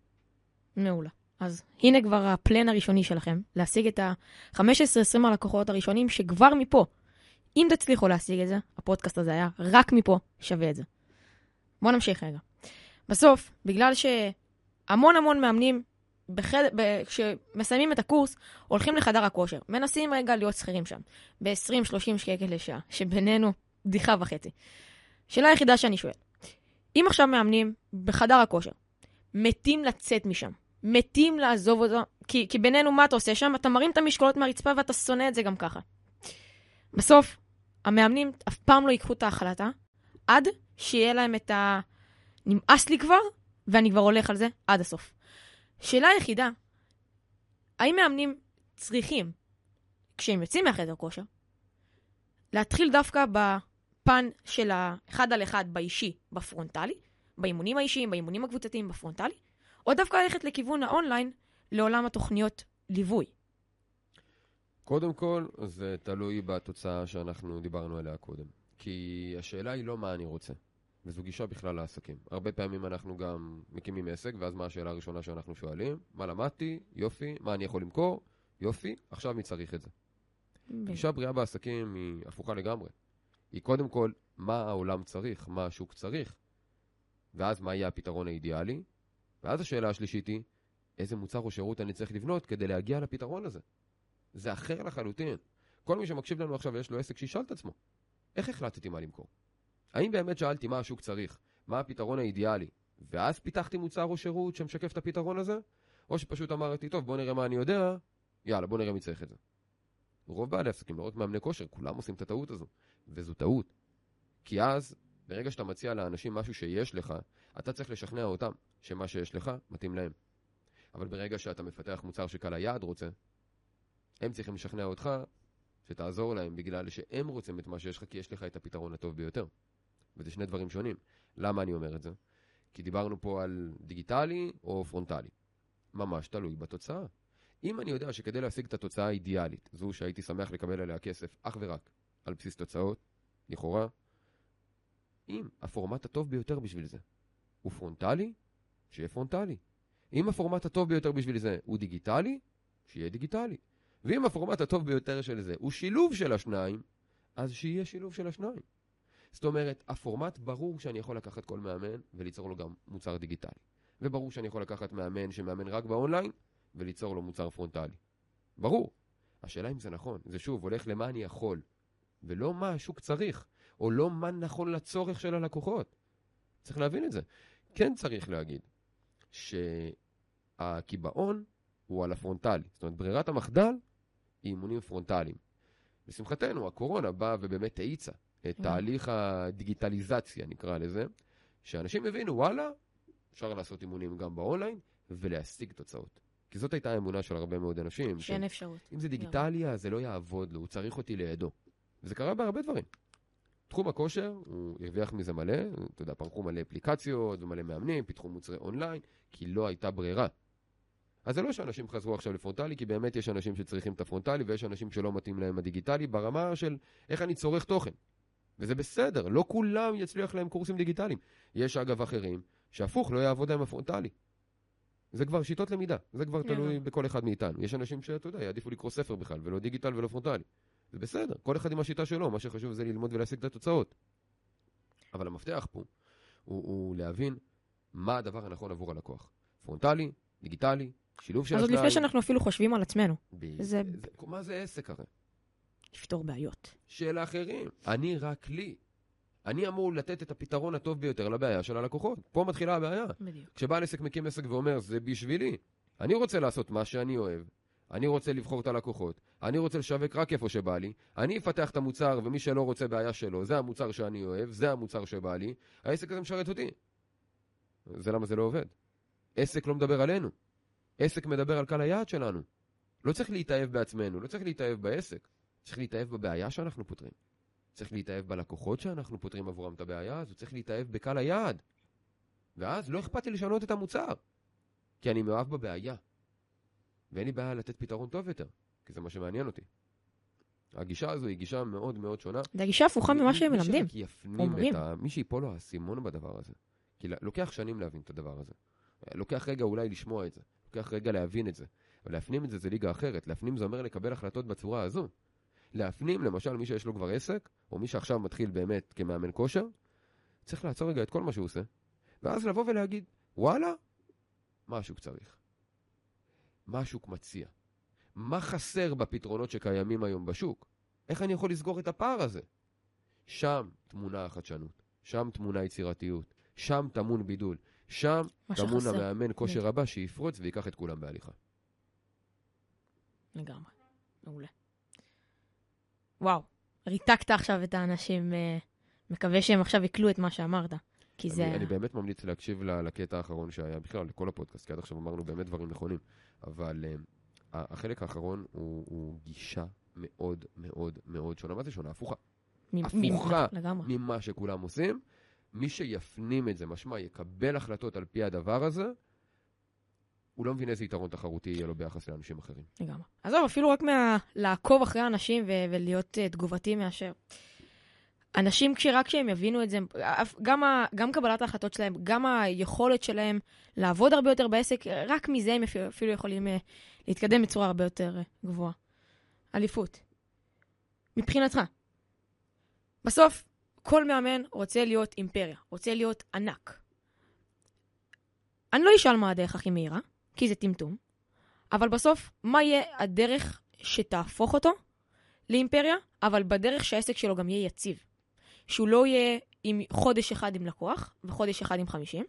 מעולה. אז הנה כבר הפלן הראשוני שלכם, להשיג את ה-15-20 הלקוחות הראשונים שכבר מפה, אם תצליחו להשיג את זה, הפודקאסט הזה היה רק מפה שווה את זה. בואו נמשיך רגע. בסוף, בגלל שהמון המון מאמנים, בחד... כשמסיימים את הקורס, הולכים לחדר הכושר, מנסים רגע להיות שכירים שם, ב-20-30 שקל לשעה, שבינינו בדיחה וחצי. שאלה היחידה שאני שואל, אם עכשיו מאמנים בחדר הכושר, מתים לצאת משם, מתים לעזוב אותו, כי, כי בינינו, מה אתה עושה שם? אתה מרים את המשקולות מהרצפה ואתה שונא את זה גם ככה. בסוף, המאמנים אף פעם לא ייקחו את ההחלטה, עד שיהיה להם את ה... נמאס לי כבר, ואני כבר הולך על זה עד הסוף. שאלה היחידה, האם מאמנים צריכים, כשהם יוצאים מהחדר כושר, להתחיל דווקא בפן של האחד על אחד באישי, בפרונטלי, באימונים האישיים, באימונים הקבוצתיים, בפרונטלי, או דווקא ללכת לכיוון האונליין, לעולם התוכניות ליווי. קודם כל, זה תלוי בתוצאה שאנחנו דיברנו עליה קודם. כי השאלה היא לא מה אני רוצה, וזו גישה בכלל לעסקים. הרבה פעמים אנחנו גם מקימים עסק, ואז מה השאלה הראשונה שאנחנו שואלים? מה למדתי? יופי. מה אני יכול למכור? יופי. עכשיו מי צריך את זה? גישה בריאה בעסקים היא הפוכה לגמרי. היא קודם כל, מה העולם צריך, מה השוק צריך, ואז מה יהיה הפתרון האידיאלי, ואז השאלה השלישית היא, איזה מוצר או שירות אני צריך לבנות כדי להגיע לפתרון הזה. זה אחר לחלוטין. כל מי שמקשיב לנו עכשיו ויש לו עסק, שישאל את עצמו, איך החלטתי מה למכור? האם באמת שאלתי מה השוק צריך, מה הפתרון האידיאלי, ואז פיתחתי מוצר או שירות שמשקף את הפתרון הזה? או שפשוט אמרתי, טוב, בוא נראה מה אני יודע, יאללה, בוא נראה מי צריך את זה. רוב בעלי עסקים, לא רק מאמני כושר, כולם עושים את הטעות הזו. וזו טעות. כי אז, ברגע שאתה מציע לאנשים משהו שיש לך, אתה צריך לשכנע אותם שמה שיש לך מתאים להם. אבל ברגע שאתה מפתח מוצר שקהל היעד רוצה, הם צריכים לשכנע אותך שתעזור להם בגלל שהם רוצים את מה שיש לך, כי יש לך את הפתרון הטוב ביותר. וזה שני דברים שונים. למה אני אומר את זה? כי דיברנו פה על דיגיטלי או פרונטלי. ממש תלוי בתוצאה. אם אני יודע שכדי להשיג את התוצאה האידיאלית, זו שהייתי שמח לקבל עליה כסף אך ורק על בסיס תוצאות, לכאורה, אם הפורמט הטוב ביותר בשביל זה הוא פרונטלי, שיהיה פרונטלי. אם הפורמט הטוב ביותר בשביל זה הוא דיגיטלי, שיהיה דיגיטלי. ואם הפורמט הטוב ביותר של זה הוא שילוב של השניים, אז שיהיה שילוב של השניים. זאת אומרת, הפורמט ברור שאני יכול לקחת כל מאמן וליצור לו גם מוצר דיגיטלי. וברור שאני יכול לקחת מאמן שמאמן רק באונליין וליצור לו מוצר פרונטלי. ברור. השאלה אם זה נכון. זה שוב, הולך למה אני יכול, ולא מה השוק צריך, או לא מה נכון לצורך של הלקוחות. צריך להבין את זה. כן צריך להגיד שהקיבעון הוא על הפרונטלי. זאת אומרת, ברירת המחדל היא אימונים פרונטליים. לשמחתנו, הקורונה באה ובאמת האיצה את כן. תהליך הדיגיטליזציה, נקרא לזה, שאנשים הבינו, וואלה, אפשר לעשות אימונים גם באונליין ולהשיג תוצאות. כי זאת הייתה האמונה של הרבה מאוד אנשים. שאין ש- אפשרות. אם זה דיגיטלי, אז זה לא יעבוד לו, הוא צריך אותי לידו. וזה קרה בהרבה דברים. תחום הכושר, הוא הרוויח מזה מלא, אתה יודע, פרחו מלא אפליקציות ומלא מאמנים, פיתחו מוצרי אונליין, כי לא הייתה ברירה. אז זה לא שאנשים חזרו עכשיו לפרונטלי, כי באמת יש אנשים שצריכים את הפרונטלי, ויש אנשים שלא מתאים להם הדיגיטלי, ברמה של איך אני צורך תוכן. וזה בסדר, לא כולם יצליח להם קורסים דיגיטליים. יש אגב אחרים שהפוך, לא יעבוד להם הפרונטלי. זה כבר שיטות למידה, זה כבר תלוי לגמרי. בכל אחד מאיתנו. יש אנשים שאתה יודע, יעדיפו לקרוא ספר בכלל, ולא דיגיטל ולא פרונטלי. זה בסדר, כל אחד עם השיטה שלו, מה שחשוב זה ללמוד ולהשיג את התוצאות. אבל המפתח פה הוא, הוא להבין מה הדבר הנכון עבור הלקוח. פרונטלי, דיגיטלי, שילוב של אז עוד השניים. לפני שאנחנו אפילו חושבים על עצמנו, ב- זה- זה... מה זה עסק הרי? לפתור בעיות. של האחרים. אני רק לי. אני אמור לתת את הפתרון הטוב ביותר לבעיה של הלקוחות. פה מתחילה הבעיה. בדיוק. כשבעל עסק מקים עסק ואומר, זה בשבילי. אני רוצה לעשות מה שאני אוהב. אני רוצה לבחור את הלקוחות. אני רוצה לשווק רק איפה שבא לי. אני אפתח את המוצר, ומי שלא רוצה בעיה שלו, זה המוצר שאני אוהב, זה המוצר שבא לי. העסק הזה משרת אותי. זה למה זה לא עובד. עסק לא מדבר עלינו. עסק מדבר על קהל היעד שלנו. לא צריך להתאהב בעצמנו, לא צריך להתאהב בעסק. צריך להתאהב בבעיה שאנחנו פותרים. צריך להתאהב בלקוחות שאנחנו פותרים עבורם את הבעיה הזו, צריך להתאהב בקהל היעד. ואז לא אכפת לי לשנות את המוצר, כי אני מאוהב בבעיה. ואין לי בעיה לתת פתרון טוב יותר, כי זה מה שמעניין אותי. הגישה הזו היא גישה מאוד מאוד שונה. זה הגישה הפוכה ממה מי- שהם מי מלמדים. שרק יפנים אומרים. את ה... מי שיפול לו האסימון בדבר הזה. כי לוקח שנים להבין את הדבר הזה. לוקח רגע אולי לשמוע את זה. לוקח רגע להבין את זה. אבל להפנים את זה זה ליגה אחרת. להפנים זה אומר לקבל החלטות בצורה הזו. להפנים, למשל, מי שיש לו כבר עסק, או מי שעכשיו מתחיל באמת כמאמן כושר, צריך לעצור רגע את כל מה שהוא עושה, ואז לבוא ולהגיד, וואלה, מה השוק צריך? מה השוק מציע? מה חסר בפתרונות שקיימים היום בשוק? איך אני יכול לסגור את הפער הזה? שם טמונה החדשנות, שם טמונה יצירתיות, שם טמון בידול, שם טמון שחסר. המאמן כושר. הבא שיפרוץ וייקח את כולם בהליכה. לגמרי. מעולה. וואו, ריתקת עכשיו את האנשים. אה, מקווה שהם עכשיו יקלו את מה שאמרת. כי זה... אני, אני באמת ממליץ להקשיב לקטע האחרון שהיה, בכלל, לכל הפודקאסט, כי עד עכשיו אמרנו באמת דברים נכונים, אבל uh, החלק האחרון הוא, הוא גישה מאוד מאוד מאוד שונה. מה זה שונה? הפוכה. מ- הפוכה מ-. ממה שכולם עושים. מי שיפנים את זה, משמע, יקבל החלטות על פי הדבר הזה, הוא לא מבין איזה יתרון תחרותי יהיה לו ביחס לאנשים אחרים. לגמרי. עזוב, אפילו רק מה... לעקוב אחרי אנשים ו- ולהיות uh, תגובתי מאשר. אנשים, כשרק כשהם יבינו את זה, גם, ה- גם קבלת ההחלטות שלהם, גם היכולת שלהם לעבוד הרבה יותר בעסק, רק מזה הם אפילו, אפילו יכולים uh, להתקדם בצורה הרבה יותר uh, גבוהה. אליפות. מבחינתך. בסוף, כל מאמן רוצה להיות אימפריה, רוצה להיות ענק. אני לא אשאל מה הדרך הכי מהירה, כי זה טמטום, אבל בסוף, מה יהיה הדרך שתהפוך אותו לאימפריה, אבל בדרך שהעסק שלו גם יהיה יציב. שהוא לא יהיה עם חודש אחד עם לקוח, וחודש אחד עם 50,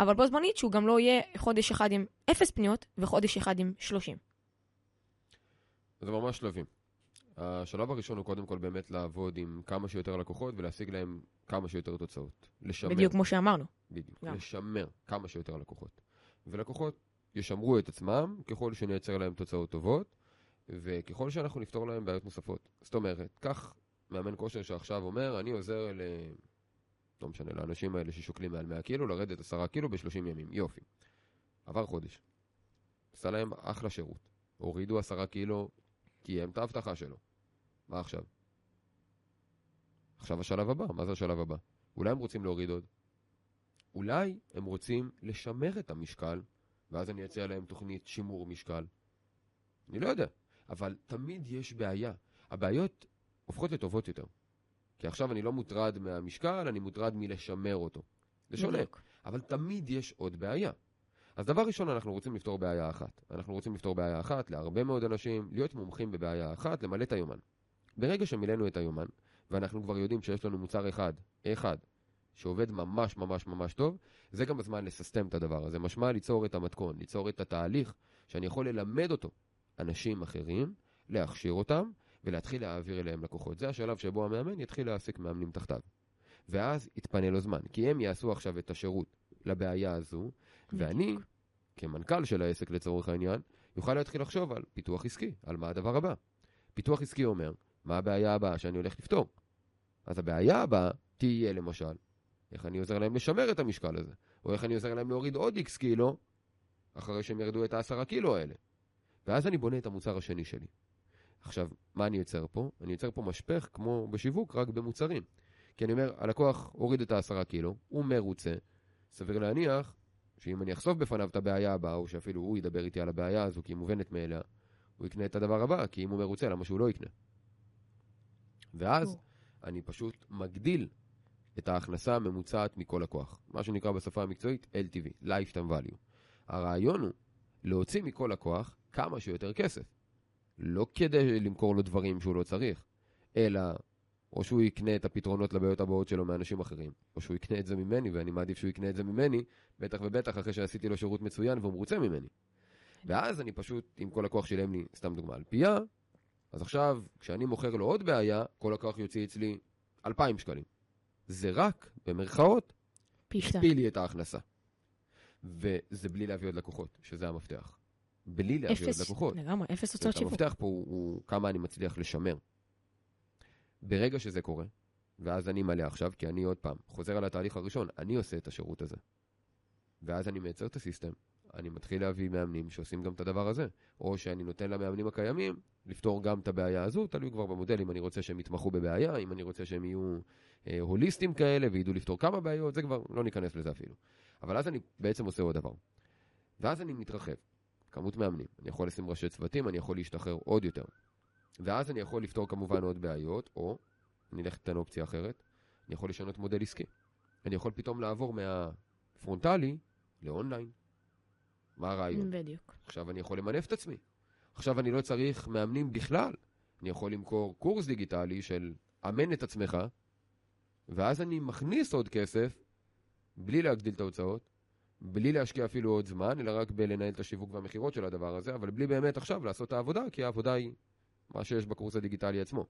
אבל בו זמנית שהוא גם לא יהיה חודש אחד עם 0 פניות, וחודש אחד עם 30. זה ממש שלבים. השלב הראשון הוא קודם כל באמת לעבוד עם כמה שיותר לקוחות ולהשיג להם כמה שיותר תוצאות. לשמר. בדיוק כמו שאמרנו. בדיוק. גם. לשמר כמה שיותר לקוחות. ולקוחות ישמרו את עצמם ככל שנייצר להם תוצאות טובות, וככל שאנחנו נפתור להם בעיות נוספות. זאת אומרת, קח מאמן כושר שעכשיו אומר, אני עוזר ל... לא משנה, לאנשים האלה ששוקלים מעל 100 קילו, לרדת 10 קילו ב-30 ימים. יופי. עבר חודש. עשה להם אחלה שירות. הורידו 10 קילו, קיים את ההבטחה שלו. מה עכשיו? עכשיו השלב הבא. מה זה השלב הבא? אולי הם רוצים להוריד עוד. אולי הם רוצים לשמר את המשקל, ואז אני אציע להם תוכנית שימור משקל. אני לא יודע, אבל תמיד יש בעיה. הבעיות הופכות לטובות יותר. כי עכשיו אני לא מוטרד מהמשקל, אני מוטרד מלשמר אותו. זה שונה. אבל תמיד יש עוד בעיה. אז דבר ראשון, אנחנו רוצים לפתור בעיה אחת. אנחנו רוצים לפתור בעיה אחת להרבה מאוד אנשים, להיות מומחים בבעיה אחת, למלא את היומן. ברגע שמילאנו את היומן, ואנחנו כבר יודעים שיש לנו מוצר אחד, אחד, שעובד ממש ממש ממש טוב, זה גם הזמן לססטם את הדבר הזה. משמע ליצור את המתכון, ליצור את התהליך שאני יכול ללמד אותו אנשים אחרים, להכשיר אותם ולהתחיל להעביר אליהם לקוחות. זה השלב שבו המאמן יתחיל להעסיק מאמנים תחתיו. ואז יתפנה לו זמן, כי הם יעשו עכשיו את השירות לבעיה הזו, ואני, כמנכ"ל של העסק לצורך העניין, יוכל להתחיל לחשוב על פיתוח עסקי, על מה הדבר הבא. פיתוח עסקי אומר, מה הבעיה הבאה שאני הולך לפתור? אז הבעיה הבאה תהיה למשל, איך אני עוזר להם לשמר את המשקל הזה, או איך אני עוזר להם להוריד עוד איקס קילו, אחרי שהם ירדו את העשרה קילו האלה. ואז אני בונה את המוצר השני שלי. עכשיו, מה אני יוצר פה? אני יוצר פה משפך כמו בשיווק, רק במוצרים. כי אני אומר, הלקוח הוריד את העשרה קילו, הוא מרוצה, סביר להניח שאם אני אחשוף בפניו את הבעיה הבאה, או שאפילו הוא ידבר איתי על הבעיה הזו, כי היא מובנת מאליה, הוא יקנה את הדבר הבא, כי אם הוא מרוצה, למה שהוא לא יקנה? ואז. אני פשוט מגדיל את ההכנסה הממוצעת מכל לקוח. מה שנקרא בשפה המקצועית LTV, Lifetime Value. הרעיון הוא להוציא מכל לקוח כמה שיותר כסף. לא כדי למכור לו דברים שהוא לא צריך, אלא או שהוא יקנה את הפתרונות לבעיות הבאות שלו מאנשים אחרים, או שהוא יקנה את זה ממני, ואני מעדיף שהוא יקנה את זה ממני, בטח ובטח אחרי שעשיתי לו שירות מצוין והוא מרוצה ממני. ואז אני פשוט, אם כל לקוח שילם לי, סתם דוגמה, על פיה, אז עכשיו, כשאני מוכר לו עוד בעיה, כל לקוח יוציא אצלי 2,000 שקלים. זה רק, במרכאות. הכפיל לי את ההכנסה. וזה בלי להביא עוד לקוחות, שזה המפתח. בלי להביא עוד אפס, לקוחות. לגמרי, אפס הוצאות שיווק. המפתח פה הוא, הוא כמה אני מצליח לשמר. ברגע שזה קורה, ואז אני מלא עכשיו, כי אני עוד פעם חוזר על התהליך הראשון, אני עושה את השירות הזה. ואז אני מייצר את הסיסטם, אני מתחיל להביא מאמנים שעושים גם את הדבר הזה. או שאני נותן למאמנים הקיימים לפתור גם את הבעיה הזו, תלוי כבר במודל, אם אני רוצה שהם יתמחו בבעיה, אם אני רוצה שהם יהיו אה, הוליסטים כאלה וידעו לפתור כמה בעיות, זה כבר, לא ניכנס לזה אפילו. אבל אז אני בעצם עושה עוד דבר. ואז אני מתרחב. כמות מאמנים. אני יכול לשים ראשי צוותים, אני יכול להשתחרר עוד יותר. ואז אני יכול לפתור כמובן עוד בעיות, או, אני אלך לתת אופציה אחרת, אני יכול לשנות מודל עסקי. אני יכול פתאום לעבור מהפרונטלי לאונליין. מה הרעיון? בדיוק. עכשיו אני יכול למנף את עצמי. עכשיו אני לא צריך מאמנים בכלל. אני יכול למכור קורס דיגיטלי של אמן את עצמך, ואז אני מכניס עוד כסף, בלי להגדיל את ההוצאות, בלי להשקיע אפילו עוד זמן, אלא רק בלנהל את השיווק והמכירות של הדבר הזה, אבל בלי באמת עכשיו לעשות את העבודה, כי העבודה היא מה שיש בקורס הדיגיטלי עצמו.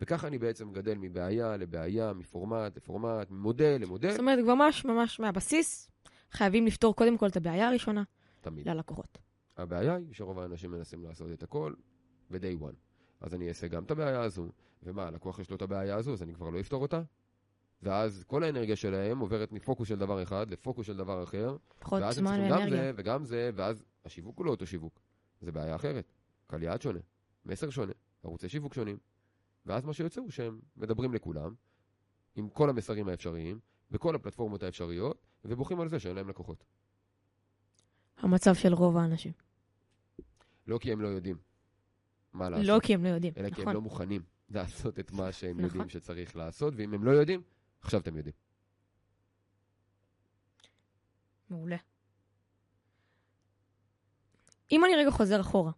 וככה אני בעצם גדל מבעיה לבעיה, מפורמט לפורמט, ממודל למודל. זאת אומרת, ממש ממש מהבסיס, חייבים לפתור קודם כל את הבעיה הראשונה תמיד. ללקוחות. הבעיה היא שרוב האנשים מנסים לעשות את הכל ב-day one. אז אני אעשה גם את הבעיה הזו, ומה, הלקוח יש לו את הבעיה הזו, אז אני כבר לא אפתור אותה? ואז כל האנרגיה שלהם עוברת מפוקוס של דבר אחד לפוקוס של דבר אחר, פחות ואז הם זמן צריכים גם ואנרגיה. זה וגם זה, ואז השיווק הוא לא אותו שיווק. זה בעיה אחרת. קהל יעד שונה, מסר שונה, ערוצי שיווק שונים. ואז מה שיוצא הוא שהם מדברים לכולם, עם כל המסרים האפשריים, בכל הפלטפורמות האפשריות, ובוכים על זה שאין להם לקוחות. המצב של רוב האנשים. לא כי הם לא יודעים מה לעשות. לא כי הם לא יודעים, אלא כי הם נכון. לא מוכנים לעשות את מה שהם נכון. יודעים שצריך לעשות, ואם הם לא יודעים, עכשיו אתם יודעים. מעולה. אם אני רגע חוזר אחורה,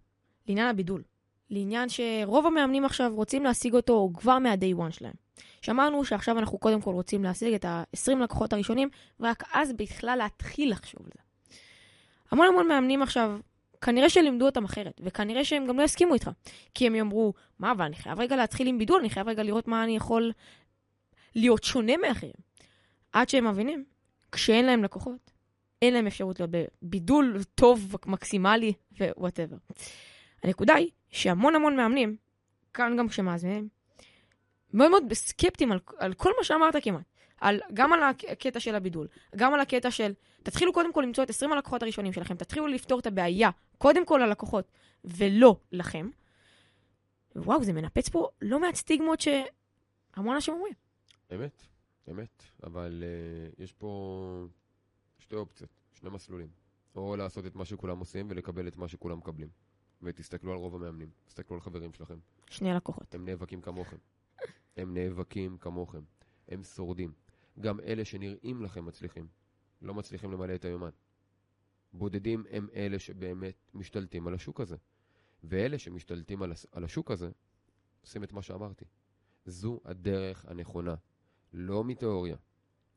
לעניין הבידול, לעניין שרוב המאמנים עכשיו רוצים להשיג אותו כבר מה-day one שלהם. שאמרנו שעכשיו אנחנו קודם כל רוצים להשיג את ה-20 לקוחות הראשונים, ורק אז בכלל להתחיל לחשוב על זה. המון המון מאמנים עכשיו, כנראה שלימדו אותם אחרת, וכנראה שהם גם לא יסכימו איתך. כי הם יאמרו, מה, אבל אני חייב רגע להתחיל עם בידול, אני חייב רגע לראות מה אני יכול להיות שונה מאחרים. עד שהם מבינים, כשאין להם לקוחות, אין להם אפשרות להיות בבידול טוב, מקסימלי ו whatever. הנקודה היא שהמון המון מאמנים, כאן גם כשמאזינים, מאוד מאוד סקפטיים על, על כל מה שאמרת כמעט. על, גם על הקטע של הבידול, גם על הקטע של, תתחילו קודם כל למצוא את 20 הלקוחות הראשונים שלכם, תתחילו לפתור את הבעיה, קודם כל ללקוחות, ולא לכם. וואו, זה מנפץ פה לא מעט סטיגמות שהמון אנשים אומרים. אמת, אמת. אבל uh, יש פה שתי אופציות, שני מסלולים. או לעשות את מה שכולם עושים ולקבל את מה שכולם מקבלים. ותסתכלו על רוב המאמנים, תסתכלו על חברים שלכם. שני לקוחות. הם נאבקים כמוכם. הם נאבקים כמוכם. הם שורדים. גם אלה שנראים לכם מצליחים, לא מצליחים למלא את היומן. בודדים הם אלה שבאמת משתלטים על השוק הזה. ואלה שמשתלטים על, הס- על השוק הזה, עושים את מה שאמרתי. זו הדרך הנכונה. לא מתיאוריה,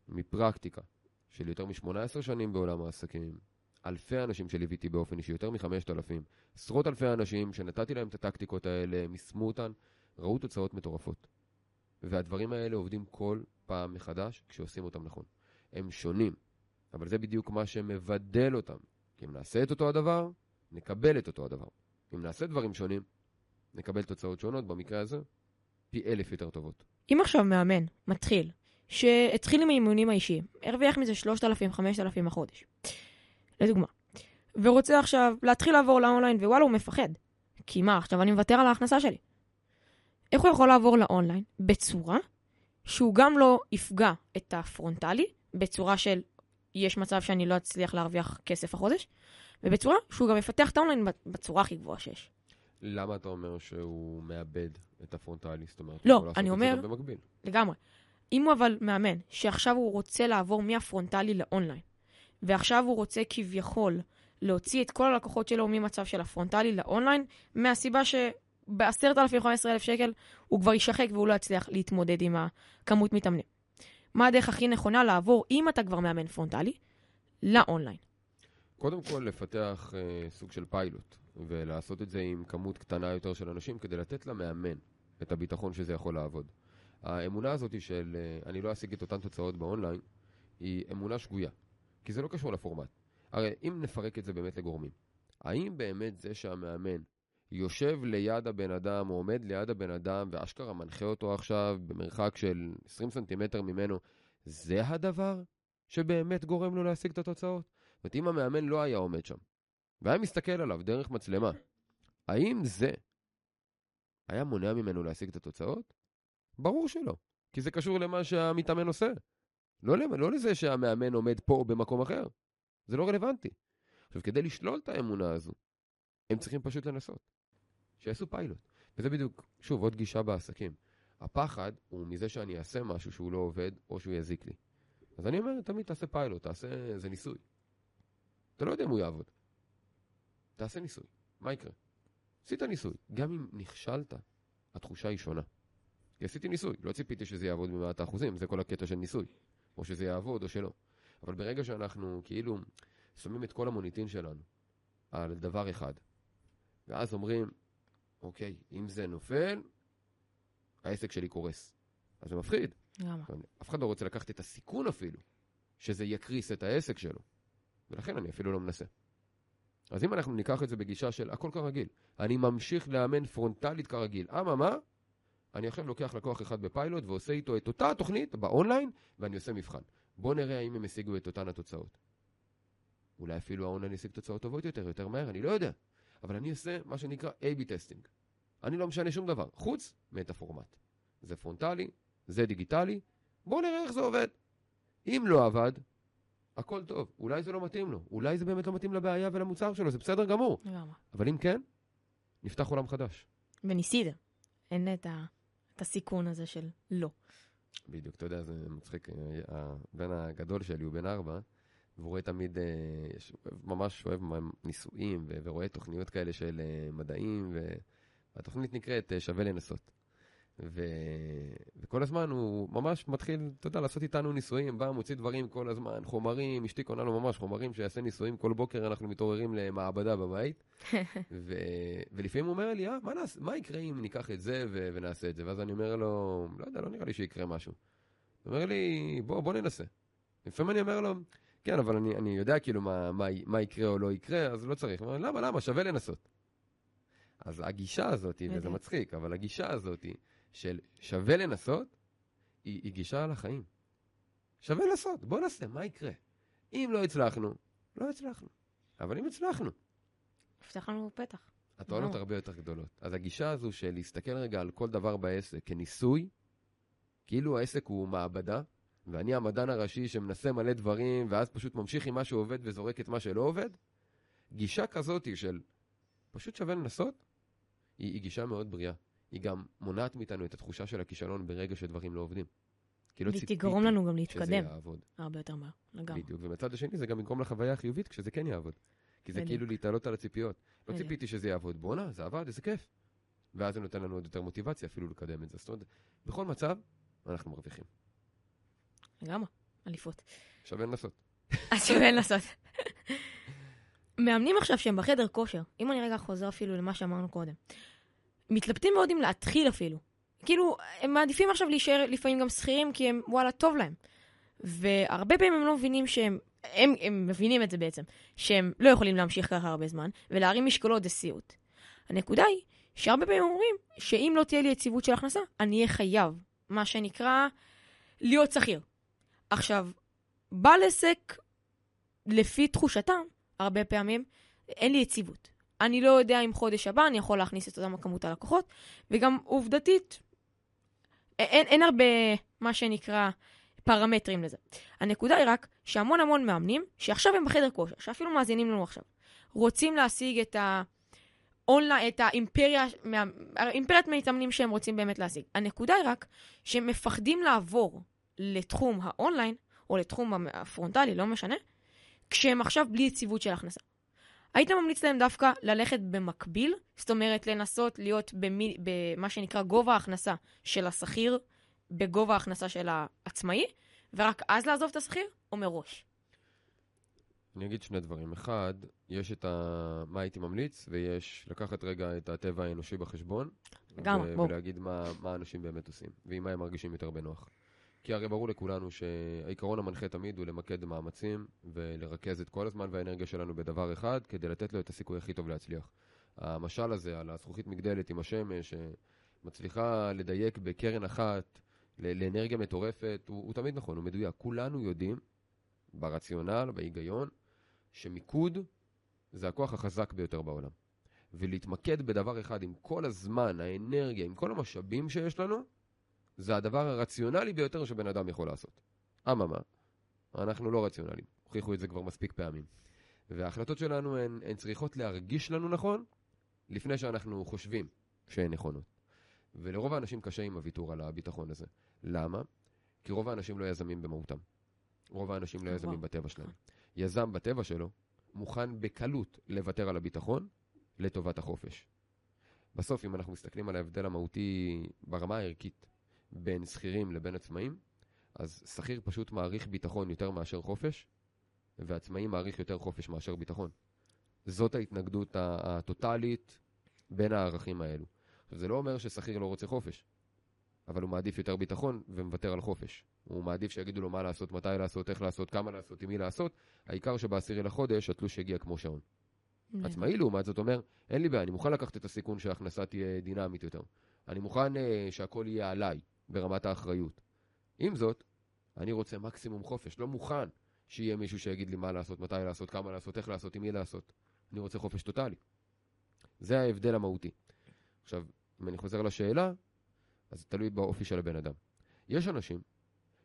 מפרקטיקה, של יותר מ-18 שנים בעולם העסקים. אלפי אנשים שליוויתי באופן אישי, יותר מ-5,000. עשרות אלפי אנשים שנתתי להם את הטקטיקות האלה, הם יישמו אותן, ראו תוצאות מטורפות. והדברים האלה עובדים כל פעם מחדש כשעושים אותם נכון. הם שונים, אבל זה בדיוק מה שמבדל אותם. כי אם נעשה את אותו הדבר, נקבל את אותו הדבר. אם נעשה דברים שונים, נקבל תוצאות שונות, במקרה הזה, פי אלף יותר טובות. אם עכשיו מאמן מתחיל, שהתחיל עם האימונים האישיים, הרוויח מזה 3,000-5,000 בחודש, לדוגמה, ורוצה עכשיו להתחיל לעבור לאונליין, ווואלה, הוא מפחד. כי מה, עכשיו אני מוותר על ההכנסה שלי. איך הוא יכול לעבור לאונליין בצורה שהוא גם לא יפגע את הפרונטלי, בצורה של יש מצב שאני לא אצליח להרוויח כסף החודש, ובצורה שהוא גם יפתח את האונליין בצורה הכי גבוהה שיש. למה אתה אומר שהוא מאבד את הפרונטלי? זאת אומרת, לא, אני אומר- במקביל. לגמרי. אם הוא אבל מאמן, שעכשיו הוא רוצה לעבור מהפרונטלי לאונליין, ועכשיו הוא רוצה כביכול להוציא את כל הלקוחות שלו ממצב של הפרונטלי לאונליין, מהסיבה שב-10,000-15,000 שקל הוא כבר יישחק והוא לא יצליח להתמודד עם הכמות מתאמנים. מה הדרך הכי נכונה לעבור, אם אתה כבר מאמן פרונטלי, לאונליין? קודם כל, לפתח אה, סוג של פיילוט, ולעשות את זה עם כמות קטנה יותר של אנשים, כדי לתת למאמן את הביטחון שזה יכול לעבוד. האמונה הזאת של אה, אני לא אשיג את אותן תוצאות באונליין, היא אמונה שגויה, כי זה לא קשור לפורמט. הרי אם נפרק את זה באמת לגורמים, האם באמת זה שהמאמן יושב ליד הבן אדם, או עומד ליד הבן אדם, ואשכרה מנחה אותו עכשיו במרחק של 20 סנטימטר ממנו, זה הדבר שבאמת גורם לו להשיג את התוצאות? זאת אומרת, אם המאמן לא היה עומד שם, והיה מסתכל עליו דרך מצלמה, האם זה היה מונע ממנו להשיג את התוצאות? ברור שלא, כי זה קשור למה שהמתאמן עושה. לא, לא לזה שהמאמן עומד פה או במקום אחר. זה לא רלוונטי. עכשיו, כדי לשלול את האמונה הזו, הם צריכים פשוט לנסות. שיעשו פיילוט. וזה בדיוק, שוב, עוד גישה בעסקים. הפחד הוא מזה שאני אעשה משהו שהוא לא עובד, או שהוא יזיק לי. אז אני אומר, תמיד תעשה פיילוט, תעשה איזה ניסוי. אתה לא יודע אם הוא יעבוד. תעשה ניסוי, מה יקרה? עשית ניסוי, גם אם נכשלת, התחושה היא שונה. כי עשיתי ניסוי, לא ציפיתי שזה יעבוד במאת האחוזים, זה כל הקטע של ניסוי. או שזה יעבוד או שלא. אבל ברגע שאנחנו כאילו שמים את כל המוניטין שלנו על דבר אחד, ואז אומרים, אוקיי, אם זה נופל, העסק שלי קורס. אז זה מפחיד. למה? אף אחד לא רוצה לקחת את הסיכון אפילו, שזה יקריס את העסק שלו. ולכן אני אפילו לא מנסה. אז אם אנחנו ניקח את זה בגישה של הכל כרגיל, אני ממשיך לאמן פרונטלית כרגיל, אממה, אני עכשיו לוקח לקוח אחד בפיילוט ועושה איתו את אותה התוכנית באונליין, ואני עושה מבחן. בוא נראה האם הם השיגו את אותן התוצאות. אולי אפילו האונליין ישיג תוצאות טובות יותר, יותר מהר, אני לא יודע. אבל אני אעשה מה שנקרא A-B testing. אני לא משנה שום דבר, חוץ מאת הפורמט. זה פרונטלי, זה דיגיטלי, בואו נראה איך זה עובד. אם לא עבד, הכל טוב. אולי זה לא מתאים לו, אולי זה באמת לא מתאים לבעיה ולמוצר שלו, זה בסדר גמור. למה? אבל אם כן, נפתח עולם חדש. וניסית. אין את, ה... את הסיכון הזה של לא. בדיוק, אתה יודע, זה מצחיק. אה, הבן הגדול שלי הוא בן ארבע, והוא רואה תמיד, אה, יש- ממש אוהב ניסויים, ורואה תוכניות כאלה של אה, מדעים, והתוכנית נקראת אה, שווה לנסות. ו... וכל הזמן הוא ממש מתחיל, אתה יודע, לעשות איתנו ניסויים, בא, מוציא דברים כל הזמן, חומרים, אשתי קונה לו ממש חומרים שיעשה ניסויים, כל בוקר אנחנו מתעוררים למעבדה בבית, ו... ולפעמים הוא אומר לי, אה, מה, נעש... מה יקרה אם ניקח את זה ו... ונעשה את זה? ואז אני אומר לו, לא יודע, לא נראה לי שיקרה משהו. הוא אומר לי, בוא, בוא ננסה. לפעמים אני אומר לו, כן, אבל אני, אני יודע כאילו מה, מה, מה יקרה או לא יקרה, אז לא צריך. אומר, למה, למה, שווה לנסות. אז הגישה הזאת, וזה בדיוק. מצחיק, אבל הגישה הזאת של שווה לנסות, היא, היא גישה על החיים. שווה לנסות, בוא נעשה, מה יקרה? אם לא הצלחנו, לא הצלחנו. אבל אם הצלחנו, נפתח לנו פתח. התועלות. הרבה יותר גדולות. אז הגישה הזו של להסתכל רגע על כל דבר בעסק כניסוי, כאילו העסק הוא מעבדה, ואני המדען הראשי שמנסה מלא דברים, ואז פשוט ממשיך עם מה שעובד וזורק את מה שלא עובד, גישה כזאת של פשוט שווה לנסות, היא, היא גישה מאוד בריאה. היא גם מונעת מאיתנו את התחושה של הכישלון ברגע שדברים לא עובדים. כי לא ציפיתי תגרום לנו גם שזה להתקדם יעבוד. הרבה יותר מהר. לגמרי. בדיוק, ומצד השני זה גם יגרום לחוויה החיובית כשזה כן יעבוד. כי זה בדיוק. כאילו להתעלות על הציפיות. לא בדיוק. ציפיתי שזה יעבוד, בואנה, זה עבד, איזה כיף. ואז זה נותן לנו עוד יותר מוטיבציה אפילו לקדם את זה. זאת אומרת, בכל מצב, אנחנו מרוויחים. לגמרי. אליפות. שווה לנסות. אז שווה לנסות. מאמנים עכשיו שהם בחדר כושר, אם אני רגע חוזר אפילו למה שאמרנו קודם, מתלבטים מאוד אם להתחיל אפילו. כאילו, הם מעדיפים עכשיו להישאר לפעמים גם שכירים כי הם, וואלה, טוב להם. והרבה פעמים הם לא מבינים שהם, הם, הם מבינים את זה בעצם, שהם לא יכולים להמשיך ככה הרבה זמן, ולהרים משקולות זה סיוט. הנקודה היא שהרבה פעמים אומרים שאם לא תהיה לי יציבות של הכנסה, אני אהיה חייב, מה שנקרא, להיות שכיר. עכשיו, בעל עסק, לפי תחושתם, הרבה פעמים, אין לי יציבות. אני לא יודע אם חודש הבא אני יכול להכניס את אותם הכמות הלקוחות, וגם עובדתית, אין, אין הרבה, מה שנקרא, פרמטרים לזה. הנקודה היא רק שהמון המון מאמנים, שעכשיו הם בחדר כושר, שאפילו מאזינים לנו עכשיו, רוצים להשיג את ה... אונליין, את האימפריה, האימפריית מתאמנים שהם רוצים באמת להשיג. הנקודה היא רק שהם מפחדים לעבור לתחום האונליין, או לתחום הפרונטלי, לא משנה, כשהם עכשיו בלי יציבות של הכנסה. היית ממליץ להם דווקא ללכת במקביל, זאת אומרת לנסות להיות במי, במה שנקרא גובה ההכנסה של השכיר, בגובה ההכנסה של העצמאי, ורק אז לעזוב את השכיר, או מראש? אני אגיד שני דברים. אחד, יש את ה... מה הייתי ממליץ, ויש לקחת רגע את הטבע האנושי בחשבון. לגמרי, ו- ברור. ולהגיד מה, מה אנשים באמת עושים, ועם מה הם מרגישים יותר בנוח. כי הרי ברור לכולנו שהעיקרון המנחה תמיד הוא למקד מאמצים ולרכז את כל הזמן והאנרגיה שלנו בדבר אחד, כדי לתת לו את הסיכוי הכי טוב להצליח. המשל הזה על הזכוכית מגדלת עם השמש, שמצליחה לדייק בקרן אחת לאנרגיה מטורפת, הוא, הוא תמיד נכון, הוא מדויק. כולנו יודעים, ברציונל, בהיגיון, שמיקוד זה הכוח החזק ביותר בעולם. ולהתמקד בדבר אחד עם כל הזמן, האנרגיה, עם כל המשאבים שיש לנו, זה הדבר הרציונלי ביותר שבן אדם יכול לעשות. אממה, אנחנו לא רציונליים, הוכיחו את זה כבר מספיק פעמים. וההחלטות שלנו הן, הן צריכות להרגיש לנו נכון, לפני שאנחנו חושבים שהן נכונות. ולרוב האנשים קשה עם הוויתור על הביטחון הזה. למה? כי רוב האנשים לא יזמים במהותם. רוב האנשים לא. יזמים בטבע שלהם. יזם בטבע שלו מוכן בקלות לוותר על הביטחון לטובת החופש. בסוף, אם אנחנו מסתכלים על ההבדל המהותי ברמה הערכית בין שכירים לבין עצמאים, אז שכיר פשוט מעריך ביטחון יותר מאשר חופש, ועצמאי מעריך יותר חופש מאשר ביטחון. זאת ההתנגדות ה- הטוטלית בין הערכים האלו. עכשיו, זה לא אומר ששכיר לא רוצה חופש, אבל הוא מעדיף יותר ביטחון ומוותר על חופש. הוא מעדיף שיגידו לו מה לעשות, מתי לעשות, איך לעשות, כמה לעשות, עם מי לעשות, העיקר שבעשירי לחודש התלוש יגיע כמו שעון. עצמאי לעומת זאת אומר, אין לי בעיה, אני מוכן לקחת את הסיכון שההכנסה תהיה דינמית יותר. אני מוכן uh, שהכל יהיה עליי, ברמת האחריות. עם זאת, אני רוצה מקסימום חופש, לא מוכן שיהיה מישהו שיגיד לי מה לעשות, מתי לעשות, כמה לעשות, איך לעשות, עם מי לעשות. אני רוצה חופש טוטאלי. זה ההבדל המהותי. עכשיו, אם אני חוזר לשאלה, אז זה תלוי באופי של הבן אדם. יש אנשים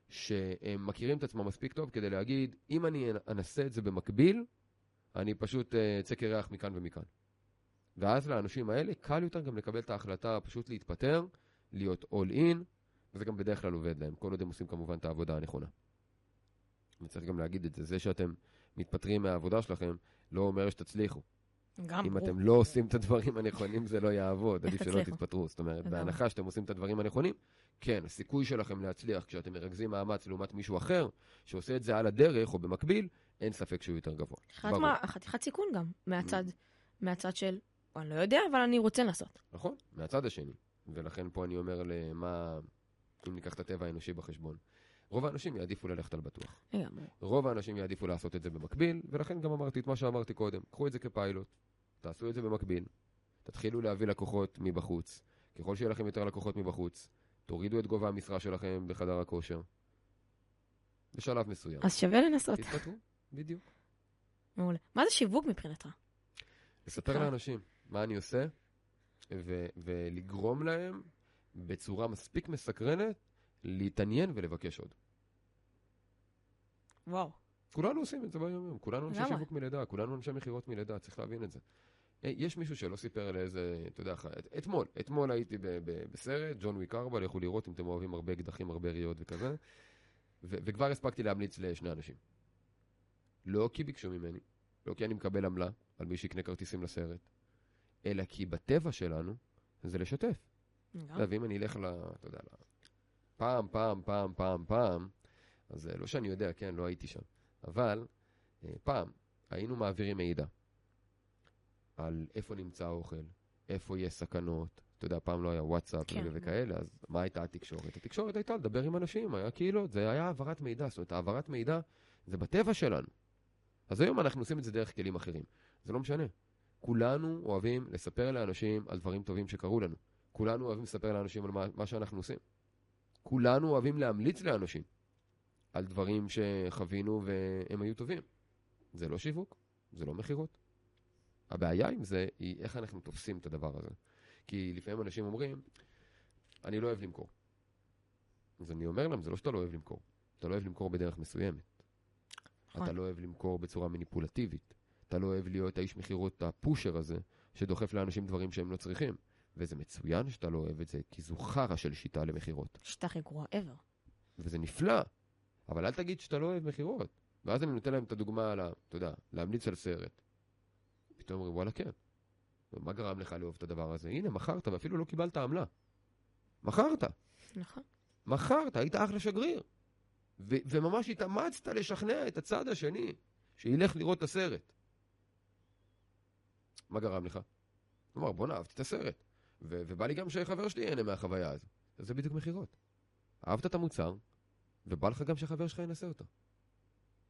שהם מכירים את עצמם מספיק טוב כדי להגיד, אם אני אנסה את זה במקביל, אני פשוט אה, אצא קרח מכאן ומכאן. ואז לאנשים האלה קל יותר גם לקבל את ההחלטה פשוט להתפטר, להיות all in, וזה גם בדרך כלל עובד להם, כל עוד הם עושים כמובן את העבודה הנכונה. וצריך גם להגיד את זה, זה שאתם מתפטרים מהעבודה שלכם, לא אומר שתצליחו. גם אם ברור. אתם לא עושים את הדברים הנכונים, זה לא יעבוד, עדיף שלא? תתפטרו. זאת אומרת. בהנחה שאתם עושים את הדברים הנכונים, כן, הסיכוי שלכם להצליח כשאתם מרכזים מאמץ לעומת מישהו אחר, שעושה את זה על הדרך או במקביל, אין ספק שהוא יותר גבוה. חתיכת סיכון גם, מהצד, מהצד של, אני לא יודע, אבל אני רוצה לנסות. נכון, מהצד השני. ולכן פה אני אומר למה, אם ניקח את הטבע האנושי בחשבון. רוב האנשים יעדיפו ללכת על בטוח. לגמרי. רוב האנשים יעדיפו לעשות את זה במקביל, ולכן גם אמרתי את מה שאמרתי קודם. קחו את זה כפיילוט, תעשו את זה במקביל, תתחילו להביא לקוחות מבחוץ. ככל שיהיה לכם יותר לקוחות מבחוץ, תורידו את גובה המשרה שלכם בחדר הכושר. בשלב מסוים. אז שווה לנסות. תתפטרו, בדיוק. מעולה. מה זה שיווק מבחינתך? לספר. לאנשים מה אני עושה, ו- ולגרום להם בצורה מספיק מסקרנת להתעניין ולבקש עוד. וואו. כולנו עושים את זה ביום-יום, כולנו אנשי? שיווק מלידה, כולנו אנשי מכירות מלידה, צריך להבין את זה. אה, יש מישהו שלא סיפר לאיזה, אתה יודע, את- אתמול, אתמול הייתי ב- ב- בסרט, ג'ון וויק 4, לכו לראות אם אתם אוהבים הרבה אקדחים, הרבה יריות וכזה, ו- וכבר הספקתי להמליץ לשני אנשים. לא כי ביקשו ממני, לא כי אני מקבל עמלה על מי שיקנה כרטיסים לסרט, אלא כי בטבע שלנו זה לשתף. אתה יודע, ואם אני אלך ל... אתה יודע, ל... פעם, פעם, פעם, פעם, פעם, אז אה, לא שאני יודע, כן, לא הייתי שם, אבל אה, פעם היינו מעבירים מידע על איפה נמצא האוכל, איפה יש סכנות. אתה יודע, פעם לא היה וואטסאפ כן. וכאלה, אז מה הייתה התקשורת? התקשורת הייתה לדבר עם אנשים, היה קהילות, זה היה העברת מידע. זאת אומרת, העברת מידע זה בטבע שלנו. אז היום אנחנו עושים את זה דרך כלים אחרים. זה לא משנה. כולנו אוהבים לספר לאנשים על דברים טובים שקרו לנו. כולנו אוהבים לספר לאנשים על מה, מה שאנחנו עושים. כולנו אוהבים להמליץ לאנשים על דברים שחווינו והם היו טובים. זה לא שיווק, זה לא מכירות. הבעיה עם זה היא איך אנחנו תופסים את הדבר הזה. כי לפעמים אנשים אומרים, אני לא אוהב למכור. אז אני אומר להם, זה לא שאתה לא אוהב למכור. אתה לא אוהב למכור בדרך מסוימת. נכון. אתה לא אוהב למכור בצורה מניפולטיבית. אתה לא אוהב להיות האיש מכירות הפושר הזה, שדוחף לאנשים דברים שהם לא צריכים. וזה מצוין שאתה לא אוהב את זה, כי זו חרא של שיטה למכירות. שיטה הכי גרועה ever. וזה נפלא, אבל אל תגיד שאתה לא אוהב מכירות. ואז אני נותן להם את הדוגמה על ה... אתה יודע, להמליץ על סרט. פתאום אומרים, וואלה, כן. מה גרם לך לאהוב את הדבר הזה? הנה, מכרת, ואפילו לא קיבלת עמלה. מכרת. נכון. מכרת, היית אחלה שגריר. ו- וממש התאמצת לשכנע את הצד השני שילך לראות את הסרט. מה גרם לך? הוא אמר, בואנה, אהבתי את הסרט. ו- ובא לי גם שחבר שלי ייהנה מהחוויה הזו. זה בדיוק מכירות. אהבת את המוצר, ובא לך גם שחבר שלך ינסה אותו.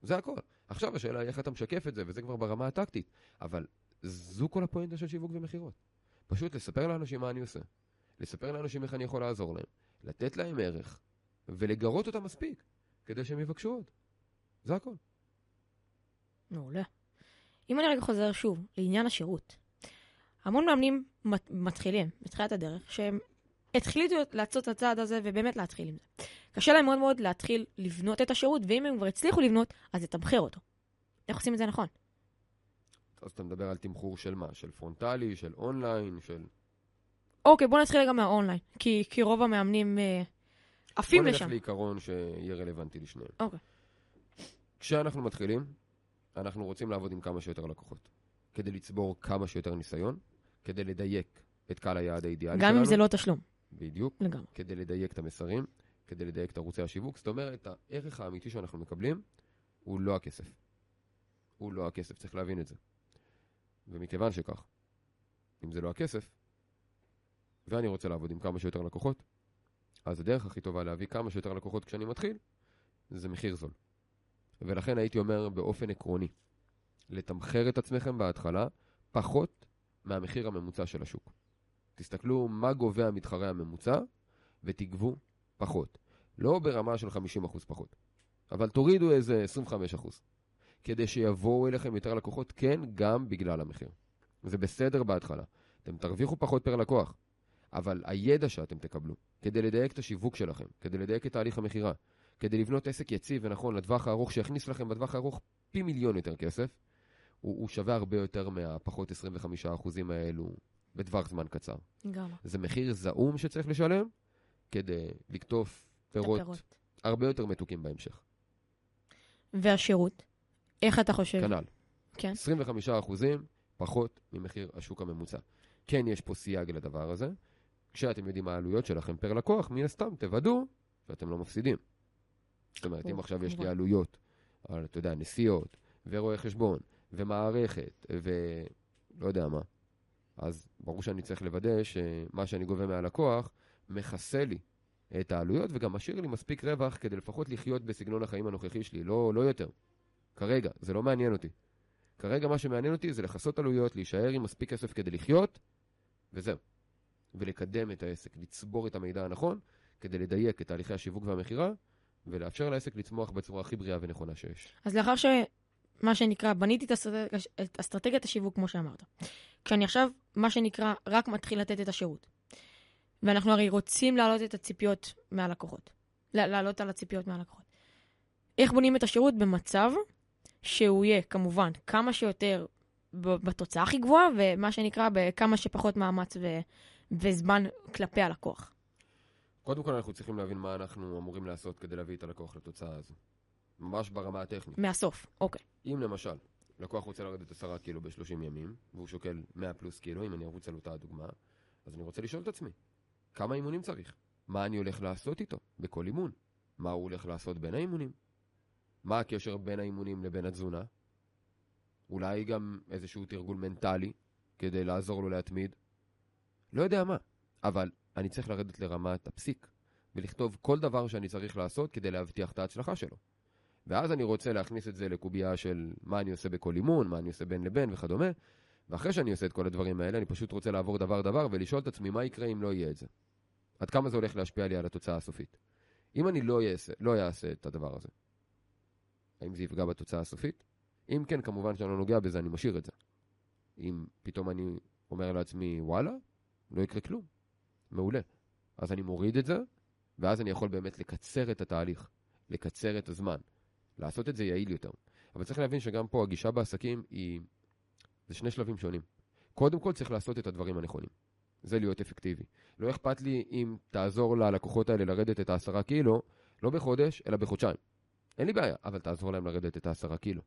זה הכל. עכשיו השאלה היא איך אתה משקף את זה, וזה כבר ברמה הטקטית. אבל זו כל הפואנטה של שיווק ומכירות. פשוט לספר לאנשים מה אני עושה. לספר לאנשים איך אני יכול לעזור להם. לתת להם ערך, ולגרות אותם מספיק, כדי שהם יבקשו עוד. זה הכל. מעולה. אם אני רגע חוזר שוב לעניין השירות, המון מאמנים מתחילים בתחילת הדרך, שהם התחילו לעשות את הצעד הזה ובאמת להתחיל עם זה. קשה להם מאוד מאוד להתחיל לבנות את השירות, ואם הם כבר הצליחו לבנות, אז לתמחר אותו. איך עושים את זה נכון? אז אתה מדבר על תמחור של מה? של פרונטלי, של אונליין, של... אוקיי, בוא נתחיל רגע מהאונליין, כי, כי רוב המאמנים אה, עפים בוא לשם. נלך לעיקרון שיהיה רלוונטי לשניהם. אוקיי. כשאנחנו מתחילים, אנחנו רוצים לעבוד עם כמה שיותר לקוחות. כדי לצבור כמה שיותר ניסיון, כדי לדייק את קהל היעד האידיאלי גם שלנו. אם זה לא תשלום, בדיוק. לגמרי. כדי לדייק את המסרים, כדי לדייק את ערוצי השיווק. זאת אומרת, הערך האמיתי שאנחנו מקבלים הוא לא הכסף. הוא לא הכסף, צריך להבין את זה. ומכיוון שכך, אם זה לא הכסף, ואני רוצה לעבוד עם כמה שיותר לקוחות, אז הדרך הכי טובה להביא כמה שיותר לקוחות כשאני מתחיל, זה מחיר זול. ולכן הייתי אומר באופן עקרוני, לתמחר את עצמכם בהתחלה פחות מהמחיר הממוצע של השוק. תסתכלו מה גובה המתחרה הממוצע ותגבו פחות. לא ברמה של 50% פחות, אבל תורידו איזה 25%, כדי שיבואו אליכם יותר לקוחות, כן, גם בגלל המחיר. זה בסדר בהתחלה. אתם תרוויחו פחות פר לקוח, אבל הידע שאתם תקבלו, כדי לדייק את השיווק שלכם, כדי לדייק את תהליך המכירה, כדי לבנות עסק יציב ונכון לטווח הארוך, שיכניס לכם בטווח הארוך פי מיליון יותר כסף, הוא, הוא שווה הרבה יותר מהפחות 25% האלו בטווח זמן קצר. גם. זה מחיר זעום שצריך לשלם כדי לקטוף פירות, הפירות. הרבה יותר מתוקים בהמשך. והשירות? איך אתה חושב? כנ"ל. כן. 25% פחות ממחיר השוק הממוצע. כן, יש פה סייג לדבר הזה. כשאתם יודעים מה העלויות שלכם פר לקוח, מן הסתם תוודאו שאתם לא מפסידים. זאת אומרת, אם עכשיו יש לי. עלויות, על, אתה יודע, נסיעות, ורואי חשבון, ומערכת, ולא יודע מה, אז ברור שאני צריך לוודא שמה שאני גובה מהלקוח מכסה לי את העלויות, וגם משאיר לי מספיק רווח כדי לפחות לחיות בסגנון החיים הנוכחי שלי, לא, לא יותר. כרגע, זה לא מעניין אותי. כרגע מה שמעניין אותי זה לכסות עלויות, להישאר עם מספיק כסף כדי לחיות, וזהו. ולקדם את העסק, לצבור את המידע הנכון, כדי לדייק את תהליכי השיווק והמכירה, ולאפשר לעסק לצמוח בצורה הכי בריאה ונכונה שיש. אז לאחר שמה שנקרא, בניתי את, אסטרטג... את אסטרטגיית השיווק, כמו שאמרת. כשאני עכשיו, מה שנקרא, רק מתחיל לתת את השירות. ואנחנו הרי רוצים להעלות את הציפיות מהלקוחות. לה- לעלות על הציפיות מהלקוחות. איך בונים את השירות במצב שהוא יהיה, כמובן, כמה שיותר בתוצאה הכי גבוהה, ומה שנקרא, בכמה שפחות מאמץ ו... וזמן כלפי הלקוח. קודם כל אנחנו צריכים להבין מה אנחנו אמורים לעשות כדי להביא את הלקוח לתוצאה הזו. ממש ברמה הטכנית. מהסוף, אוקיי. אם למשל, לקוח רוצה לרדת 10 קילו ב-30 ימים, והוא שוקל 100 פלוס קילו, אם אני ארוץ על אותה הדוגמה, אז אני רוצה לשאול את עצמי, כמה אימונים צריך? מה אני הולך לעשות איתו בכל אימון? מה הוא הולך לעשות בין האימונים? מה הקשר בין האימונים לבין התזונה? אולי גם איזשהו תרגול מנטלי כדי לעזור לו להתמיד? לא יודע מה, אבל אני צריך לרדת לרמת הפסיק ולכתוב כל דבר שאני צריך לעשות כדי להבטיח את ההצלחה שלו. ואז אני רוצה להכניס את זה לקובייה של מה אני עושה בכל אימון, מה אני עושה בין לבין וכדומה. ואחרי שאני עושה את כל הדברים האלה, אני פשוט רוצה לעבור דבר דבר ולשאול את עצמי מה יקרה אם לא יהיה את זה. עד כמה זה הולך להשפיע לי על התוצאה הסופית. אם אני לא אעשה, לא אעשה את הדבר הזה, האם זה יפגע בתוצאה הסופית? אם כן, כמובן שאני לא נוגע בזה, אני משאיר את זה. אם פתאום אני אומר לעצמי, וואלה, לא יקרה כלום. מעולה. אז אני מוריד את זה, ואז אני יכול באמת לקצר את התהליך, לקצר את הזמן. לעשות את זה יעיל יותר. אבל צריך להבין שגם פה הגישה בעסקים היא... זה שני שלבים שונים. קודם כל צריך לעשות את הדברים הנכונים. זה להיות אפקטיבי. לא אכפת לי אם תעזור ללקוחות האלה לרדת את העשרה קילו, לא בחודש, אלא בחודשיים. אין לי בעיה, אבל תעזור להם לרדת את העשרה קילו.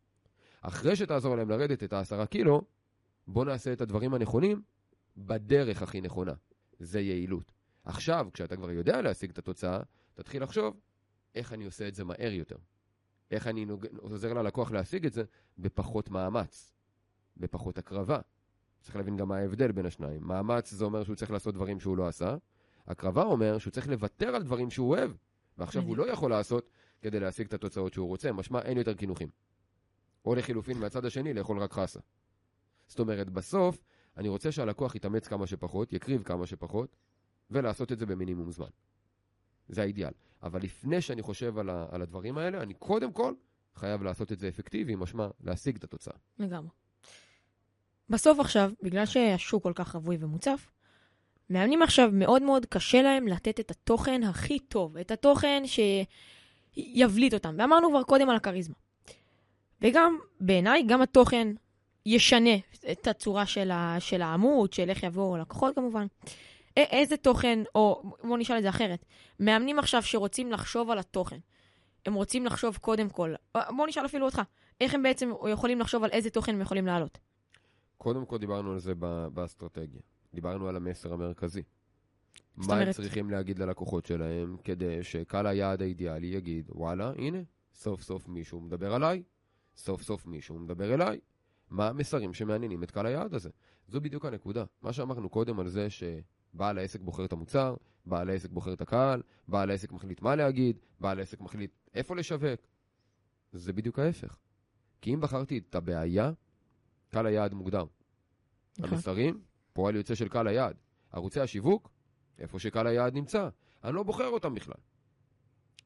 אחרי שתעזור להם לרדת את העשרה קילו, בוא נעשה את הדברים הנכונים בדרך הכי נכונה. זה יעילות. עכשיו, כשאתה כבר יודע להשיג את התוצאה, תתחיל לחשוב איך אני עושה את זה מהר יותר. איך אני נוג... עוזר ללקוח להשיג את זה בפחות מאמץ, בפחות הקרבה. צריך להבין גם מה ההבדל בין השניים. מאמץ זה אומר שהוא צריך לעשות דברים שהוא לא עשה, הקרבה אומר שהוא צריך לוותר על דברים שהוא אוהב, ועכשיו הוא. לא יכול לעשות כדי להשיג את התוצאות שהוא רוצה, משמע אין יותר קינוחים. או לחילופין מהצד השני לאכול רק חסה. זאת אומרת, בסוף אני רוצה שהלקוח יתאמץ כמה שפחות, יקריב כמה שפחות, ולעשות את זה במינימום זמן. זה האידיאל. אבל לפני שאני חושב על, ה, על הדברים האלה, אני קודם כל חייב לעשות את זה אפקטיבי, משמע להשיג את התוצאה. לגמרי. בסוף עכשיו, בגלל שהשוק כל כך רווי ומוצף, מאמנים עכשיו מאוד מאוד קשה להם לתת את התוכן הכי טוב, את התוכן שיבליט אותם. ואמרנו כבר קודם על הכריזמה. וגם, בעיניי, גם התוכן ישנה את הצורה של, ה, של העמוד, של איך יבואו לקוחות כמובן. איזה תוכן, או בואו נשאל את זה אחרת, מאמנים עכשיו שרוצים לחשוב על התוכן, הם רוצים לחשוב קודם כל, בואו נשאל אפילו אותך, איך הם בעצם יכולים לחשוב על איזה תוכן הם יכולים להעלות? קודם כל דיברנו על זה ב- באסטרטגיה. דיברנו על המסר המרכזי. מה הם אומרת- צריכים להגיד ללקוחות שלהם כדי שקהל היעד האידיאלי יגיד, וואלה, הנה, סוף סוף מישהו מדבר עליי, סוף סוף מישהו מדבר אליי. מה המסרים שמעניינים את קהל היעד הזה? זו בדיוק הנקודה. מה שאמרנו קודם על זה שבעל העסק בוחר את המוצר, בעל העסק בוחר את הקהל, בעל העסק מחליט מה להגיד, בעל העסק מחליט איפה לשווק. זה בדיוק ההפך. כי אם בחרתי את הבעיה, קהל היעד מוגדר. נכון. המסרים, פועל יוצא של קהל היעד. ערוצי השיווק, איפה שקהל היעד נמצא. אני לא בוחר אותם בכלל.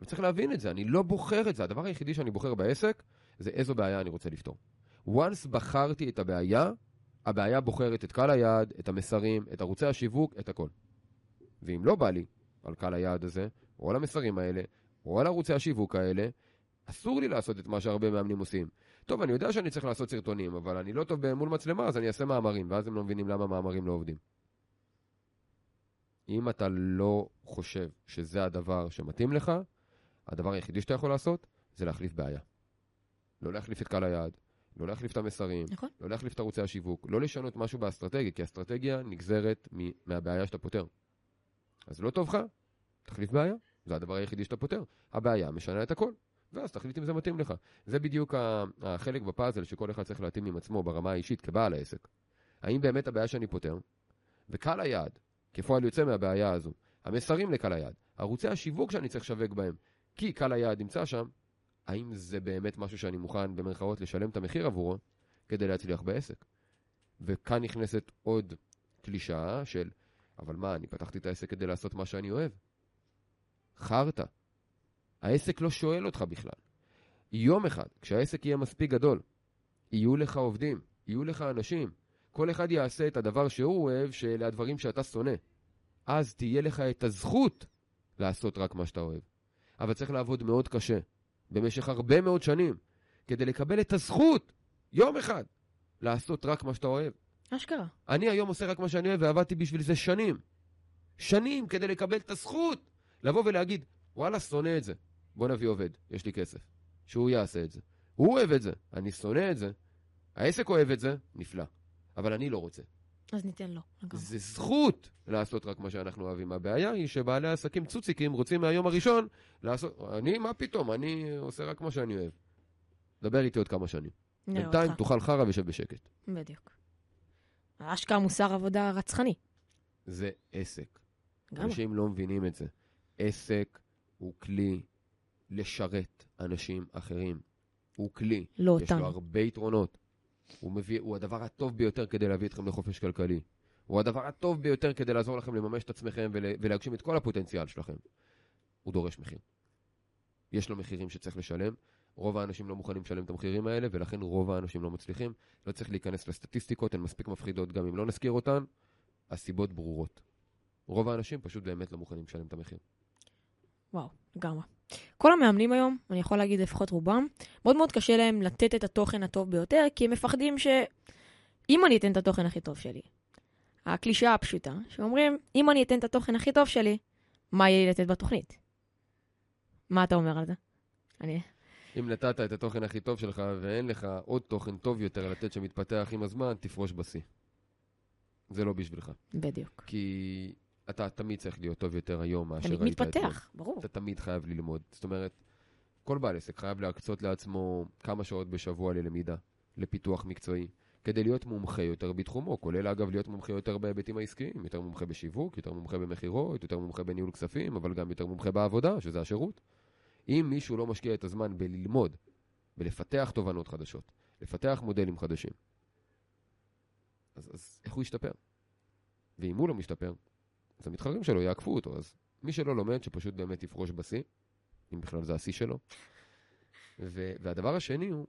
וצריך להבין את זה, אני לא בוחר את זה. הדבר היחידי שאני בוחר בעסק, זה איזו בעיה אני רוצה לפתור. once בחרתי את הבעיה, הבעיה בוחרת את קהל היעד, את המסרים, את ערוצי השיווק, את הכל. ואם לא בא לי על קהל היעד הזה, או על המסרים האלה, או על ערוצי השיווק האלה, אסור לי לעשות את מה שהרבה מאמנים עושים. טוב, אני יודע שאני צריך לעשות סרטונים, אבל אני לא טוב מול מצלמה, אז אני אעשה מאמרים, ואז הם לא מבינים למה מאמרים לא עובדים. אם אתה לא חושב שזה הדבר שמתאים לך, הדבר היחידי שאתה יכול לעשות זה להחליף בעיה. לא להחליף את קהל היעד, לא להחליף את המסרים, נכון. לא להחליף את ערוצי השיווק, לא לשנות משהו באסטרטגיה, כי אסטרטגיה נגזרת מ- מהבעיה שאתה פותר. אז לא טוב לך? תחליף בעיה, זה הדבר היחידי שאתה פותר. הבעיה משנה את הכל, ואז תחליט אם זה מתאים לך. זה בדיוק החלק בפאזל שכל אחד צריך להתאים עם עצמו ברמה האישית כבעל העסק. האם באמת הבעיה שאני פותר, וקהל היעד, כפועל יוצא מהבעיה הזו, המסרים לקהל היעד, ערוצי השיווק שאני צריך לשווק בהם, כי קהל היעד נמצא שם, האם זה באמת משהו שאני מוכן במרכאות לשלם את המחיר עבורו כדי להצליח בעסק? וכאן נכנסת עוד קלישאה של, אבל מה, אני פתחתי את העסק כדי לעשות מה שאני אוהב? חרטא. העסק לא שואל אותך בכלל. יום אחד, כשהעסק יהיה מספיק גדול, יהיו לך עובדים, יהיו לך אנשים, כל אחד יעשה את הדבר שהוא אוהב, שאלה הדברים שאתה שונא. אז תהיה לך את הזכות לעשות רק מה שאתה אוהב. אבל צריך לעבוד מאוד קשה, במשך הרבה מאוד שנים, כדי לקבל את הזכות, יום אחד, לעשות רק מה שאתה אוהב. אשכרה. אני היום עושה רק מה שאני אוהב, ועבדתי בשביל זה שנים. שנים כדי לקבל את הזכות לבוא ולהגיד, וואלה, שונא את זה. בוא נביא עובד, יש לי כסף. שהוא יעשה את זה. הוא אוהב את זה, אני שונא את זה. העסק אוהב את זה, נפלא. אבל אני לא רוצה. אז ניתן לו. זה זכות לעשות רק מה שאנחנו אוהבים. הבעיה היא שבעלי עסקים צוציקים רוצים מהיום הראשון לעשות... אני, מה פתאום? אני עושה רק מה שאני אוהב. דבר איתי עוד כמה שנים. בינתיים. תאכל חרא ושב בשקט. בדיוק. אשכרה מוסר עבודה רצחני. זה עסק. לגמרי. אנשים לא מבינים את זה. עסק הוא כלי לשרת אנשים אחרים. הוא כלי. לא יש לו אותנו. הרבה יתרונות. הוא, מביא, הוא הדבר הטוב ביותר כדי להביא אתכם לחופש כלכלי. הוא הדבר הטוב ביותר כדי לעזור לכם לממש את עצמכם ול, ולהגשים את כל הפוטנציאל שלכם. הוא דורש מחיר. יש לו מחירים שצריך לשלם. רוב האנשים לא מוכנים לשלם את המחירים האלה, ולכן רוב האנשים לא מצליחים. לא צריך להיכנס לסטטיסטיקות, הן מספיק מפחידות גם אם לא נזכיר אותן. הסיבות ברורות. רוב האנשים פשוט באמת לא מוכנים לשלם את המחיר. וואו, לגמרי. כל המאמנים היום, אני יכול להגיד לפחות רובם, מאוד מאוד קשה להם לתת את התוכן הטוב ביותר, כי הם מפחדים שאם אני אתן את התוכן הכי טוב שלי, הקלישאה הפשוטה, שאומרים, אם אני אתן את התוכן הכי טוב שלי, מה יהיה לי לתת בתוכנית? מה אתה אומר על זה? אני... אם נתת את התוכן הכי טוב שלך ואין לך עוד תוכן טוב יותר לתת שמתפתח עם הזמן, תפרוש בשיא. זה לא בשבילך. בדיוק. כי אתה תמיד צריך להיות טוב יותר היום מאשר תמיד היית אתמול. מתפתח, ברור. אתה תמיד חייב ללמוד. זאת אומרת, כל בעל עסק חייב להקצות לעצמו כמה שעות בשבוע ללמידה, לפיתוח מקצועי, כדי להיות מומחה יותר בתחומו, כולל אגב להיות מומחה יותר בהיבטים העסקיים, יותר מומחה בשיווק, יותר מומחה במכירות, יותר מומחה בניהול כספים, אבל גם יותר מומחה בעבודה, שזה השירות. אם מישהו לא משקיע את הזמן בללמוד, בלפתח תובנות חדשות, לפתח מודלים חדשים, אז, אז איך הוא ישתפר? ואם הוא לא משתפר, אז המתחרים שלו יעקפו אותו, אז מי שלא לומד, שפשוט באמת יפרוש בשיא, אם בכלל זה השיא שלו. ו- והדבר השני הוא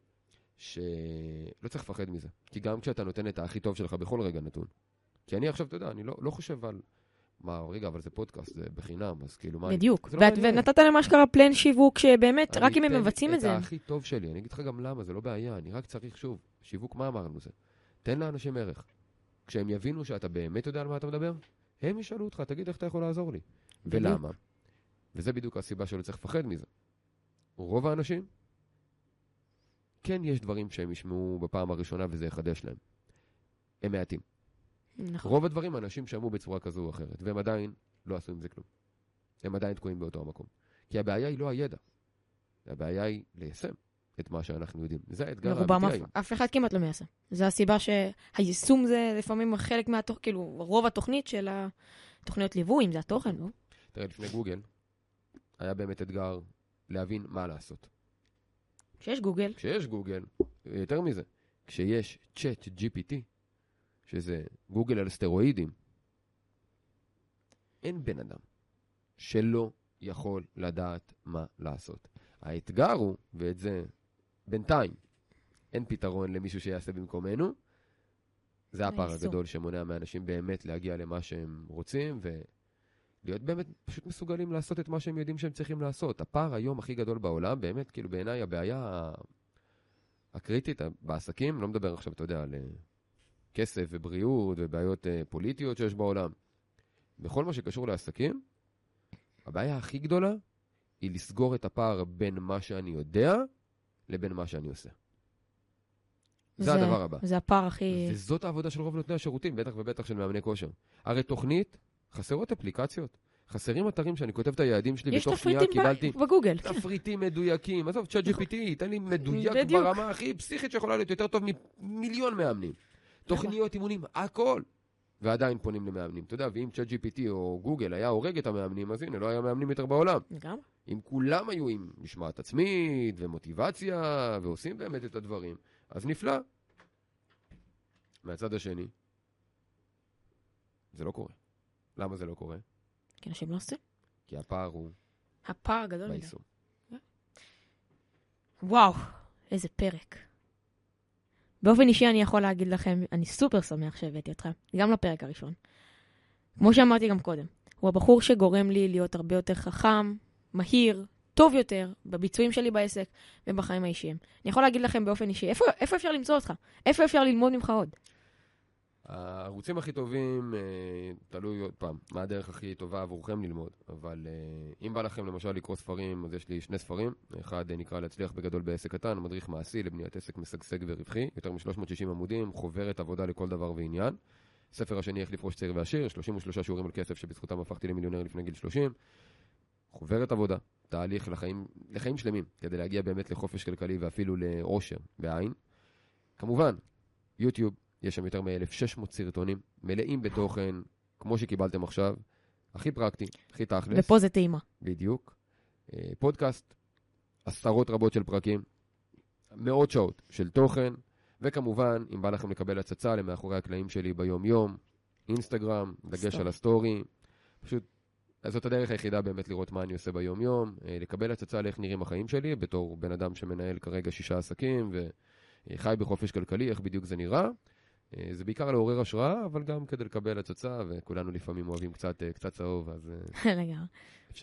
שלא צריך לפחד מזה. כי גם כשאתה נותן את הכי טוב שלך בכל רגע נתון. כי אני עכשיו, אתה יודע, אני לא, לא חושב על... מה, רגע, אבל זה פודקאסט, זה בחינם, אז כאילו, מה... אני- בדיוק. לא ואת-. ונתת להם אשכרה פלן שיווק שבאמת, רק אם הם אני מבצעים אתן את זה. את הכי טוב שלי, אני אגיד לך גם למה, זה לא בעיה, אני רק צריך, שוב, שיווק, מה אמרנו זה? תן לאנשים ערך. כשהם יבינו שאתה באמת יודע על מה אתה מדבר, הם ישאלו אותך, תגיד איך אתה יכול לעזור לי. בדיוק. ולמה? וזה בדיוק הסיבה שלא צריך לפחד מזה. רוב האנשים, כן יש דברים שהם ישמעו בפעם הראשונה וזה יחדש להם. הם מעטים. נכון. רוב הדברים אנשים שמעו בצורה כזו או אחרת, והם עדיין לא עשו עם זה כלום. הם עדיין תקועים באותו המקום. כי הבעיה היא לא הידע, הבעיה היא ליישם. את מה שאנחנו יודעים. זה האתגר האמיתי היום. אף אחד כמעט לא מיישם. זו הסיבה שהיישום זה לפעמים חלק מהתוכנית, כאילו, רוב התוכנית של התוכניות ליווי, אם זה התוכן, לא? תראה, לפני גוגל, היה באמת אתגר להבין מה לעשות. כשיש גוגל, כשיש גוגל, יותר מזה, כשיש צ'אט GPT, שזה גוגל על סטרואידים, אין בן אדם שלא יכול לדעת מה לעשות. האתגר הוא, ואת זה בינתיים אין פתרון למישהו שיעשה במקומנו, זה הפער. הגדול שמונע מאנשים באמת להגיע למה שהם רוצים, ולהיות באמת פשוט מסוגלים לעשות את מה שהם יודעים שהם צריכים לעשות. הפער היום הכי גדול בעולם, באמת, כאילו בעיניי הבעיה הקריטית בעסקים, לא מדבר עכשיו, אתה יודע, על אה, כסף ובריאות ובעיות אה, פוליטיות שיש בעולם. בכל מה שקשור לעסקים, הבעיה הכי גדולה היא לסגור את הפער בין מה שאני יודע לבין מה שאני עושה. זה, הדבר הבא. זה הפער הכי... וזאת העבודה של רוב נותני השירותים, בטח ובטח של מאמני כושר. הרי תוכנית, חסרות אפליקציות. חסרים אתרים שאני כותב את היעדים שלי, יש בתוך שנייה תפריטים קיבלתי ב- בגוגל. תפריטים מדויקים. עזוב, צ'אט GPT, ייתן לי מדויק בדיוק. ברמה הכי פסיכית שיכולה להיות יותר טוב ממיליון מאמנים. תוכניות אימונים, הכל. ועדיין פונים למאמנים. אתה יודע, ואם צ'אט GPT או גוגל היה הורג את המאמנים, אז הנה, לא היה מאמנים יותר בעולם. לגמרי. אם כולם היו עם משמעת עצמית ומוטיבציה ועושים באמת את הדברים, אז נפלא. מהצד השני, זה לא קורה. למה זה לא קורה? כי אנשים לא עושים. כי הפער הוא הפער גדול מדי. ביישום. וואו, איזה פרק. באופן אישי אני יכול להגיד לכם, אני סופר שמח שהבאתי אתכם, גם לפרק הראשון. כמו שאמרתי גם קודם, הוא הבחור שגורם לי להיות הרבה יותר חכם, מהיר, טוב יותר, בביצועים שלי בעסק ובחיים האישיים. אני יכול להגיד לכם באופן אישי, איפה, איפה אפשר למצוא אותך? איפה אפשר ללמוד ממך עוד? הערוצים הכי טובים, אה, תלוי עוד פעם, מה הדרך הכי טובה עבורכם ללמוד, אבל אה, אם בא לכם למשל לקרוא ספרים, אז יש לי שני ספרים, אחד אה, נקרא להצליח בגדול בעסק קטן, מדריך מעשי לבניית עסק משגשג ורווחי, יותר מ-360 עמודים, חוברת עבודה לכל דבר ועניין. הספר השני, איך לפרוש צעיר ועשיר, 33 שיעורים על כסף שבזכותם הפכתי למיליונר לפני גיל 30. חוברת עבודה, תהליך לחיים, לחיים שלמים, כדי להגיע באמת לחופש כלכלי ואפילו לאושר בעין. כמובן, יוטיוב, יש שם יותר מ-1,600 סרטונים מלאים בתוכן, כמו שקיבלתם עכשיו, הכי פרקטי, הכי תכלס, ופה זה טעימה. בדיוק. אה, פודקאסט, עשרות רבות של פרקים, מאות שעות של תוכן, וכמובן, אם בא לכם לקבל הצצה למאחורי הקלעים שלי ביום-יום, אינסטגרם, דגש. על הסטורי, פשוט, אז זאת הדרך היחידה באמת לראות מה אני עושה ביום-יום, אה, לקבל הצצה לאיך נראים החיים שלי, בתור בן אדם שמנהל כרגע שישה עסקים וחי בחופש כלכלי, איך בדיוק זה נראה. אה, זה בעיקר לעורר השראה, אבל גם כדי לקבל הצצה, וכולנו לפעמים אוהבים קצת, אה, קצת צהוב, אז אה, לגמרי.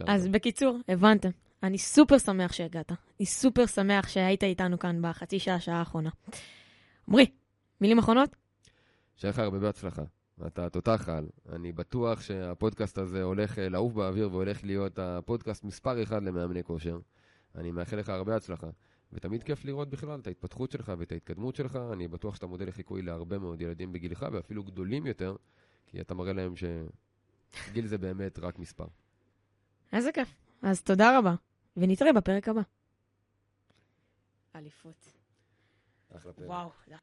אז בקיצור, הבנתם. אני סופר שמח שהגעת. אני סופר שמח שהיית איתנו כאן בחצי שעה, שעה האחרונה. עמרי, מילים אחרונות? שיהיה לך הרבה בהצלחה. אתה תותח על. אני בטוח שהפודקאסט הזה הולך לעוף באוויר והולך להיות הפודקאסט מספר אחד למאמני כושר. אני מאחל לך הרבה הצלחה. ותמיד כיף לראות בכלל את ההתפתחות שלך ואת ההתקדמות שלך. אני בטוח שאתה מודל לחיקוי להרבה מאוד ילדים בגילך, ואפילו גדולים יותר, כי אתה מראה להם שגיל זה באמת רק מספר. איזה כיף. אז תודה רבה, ונתראה בפרק הבא. אליפות. אחלה פרק. וואו.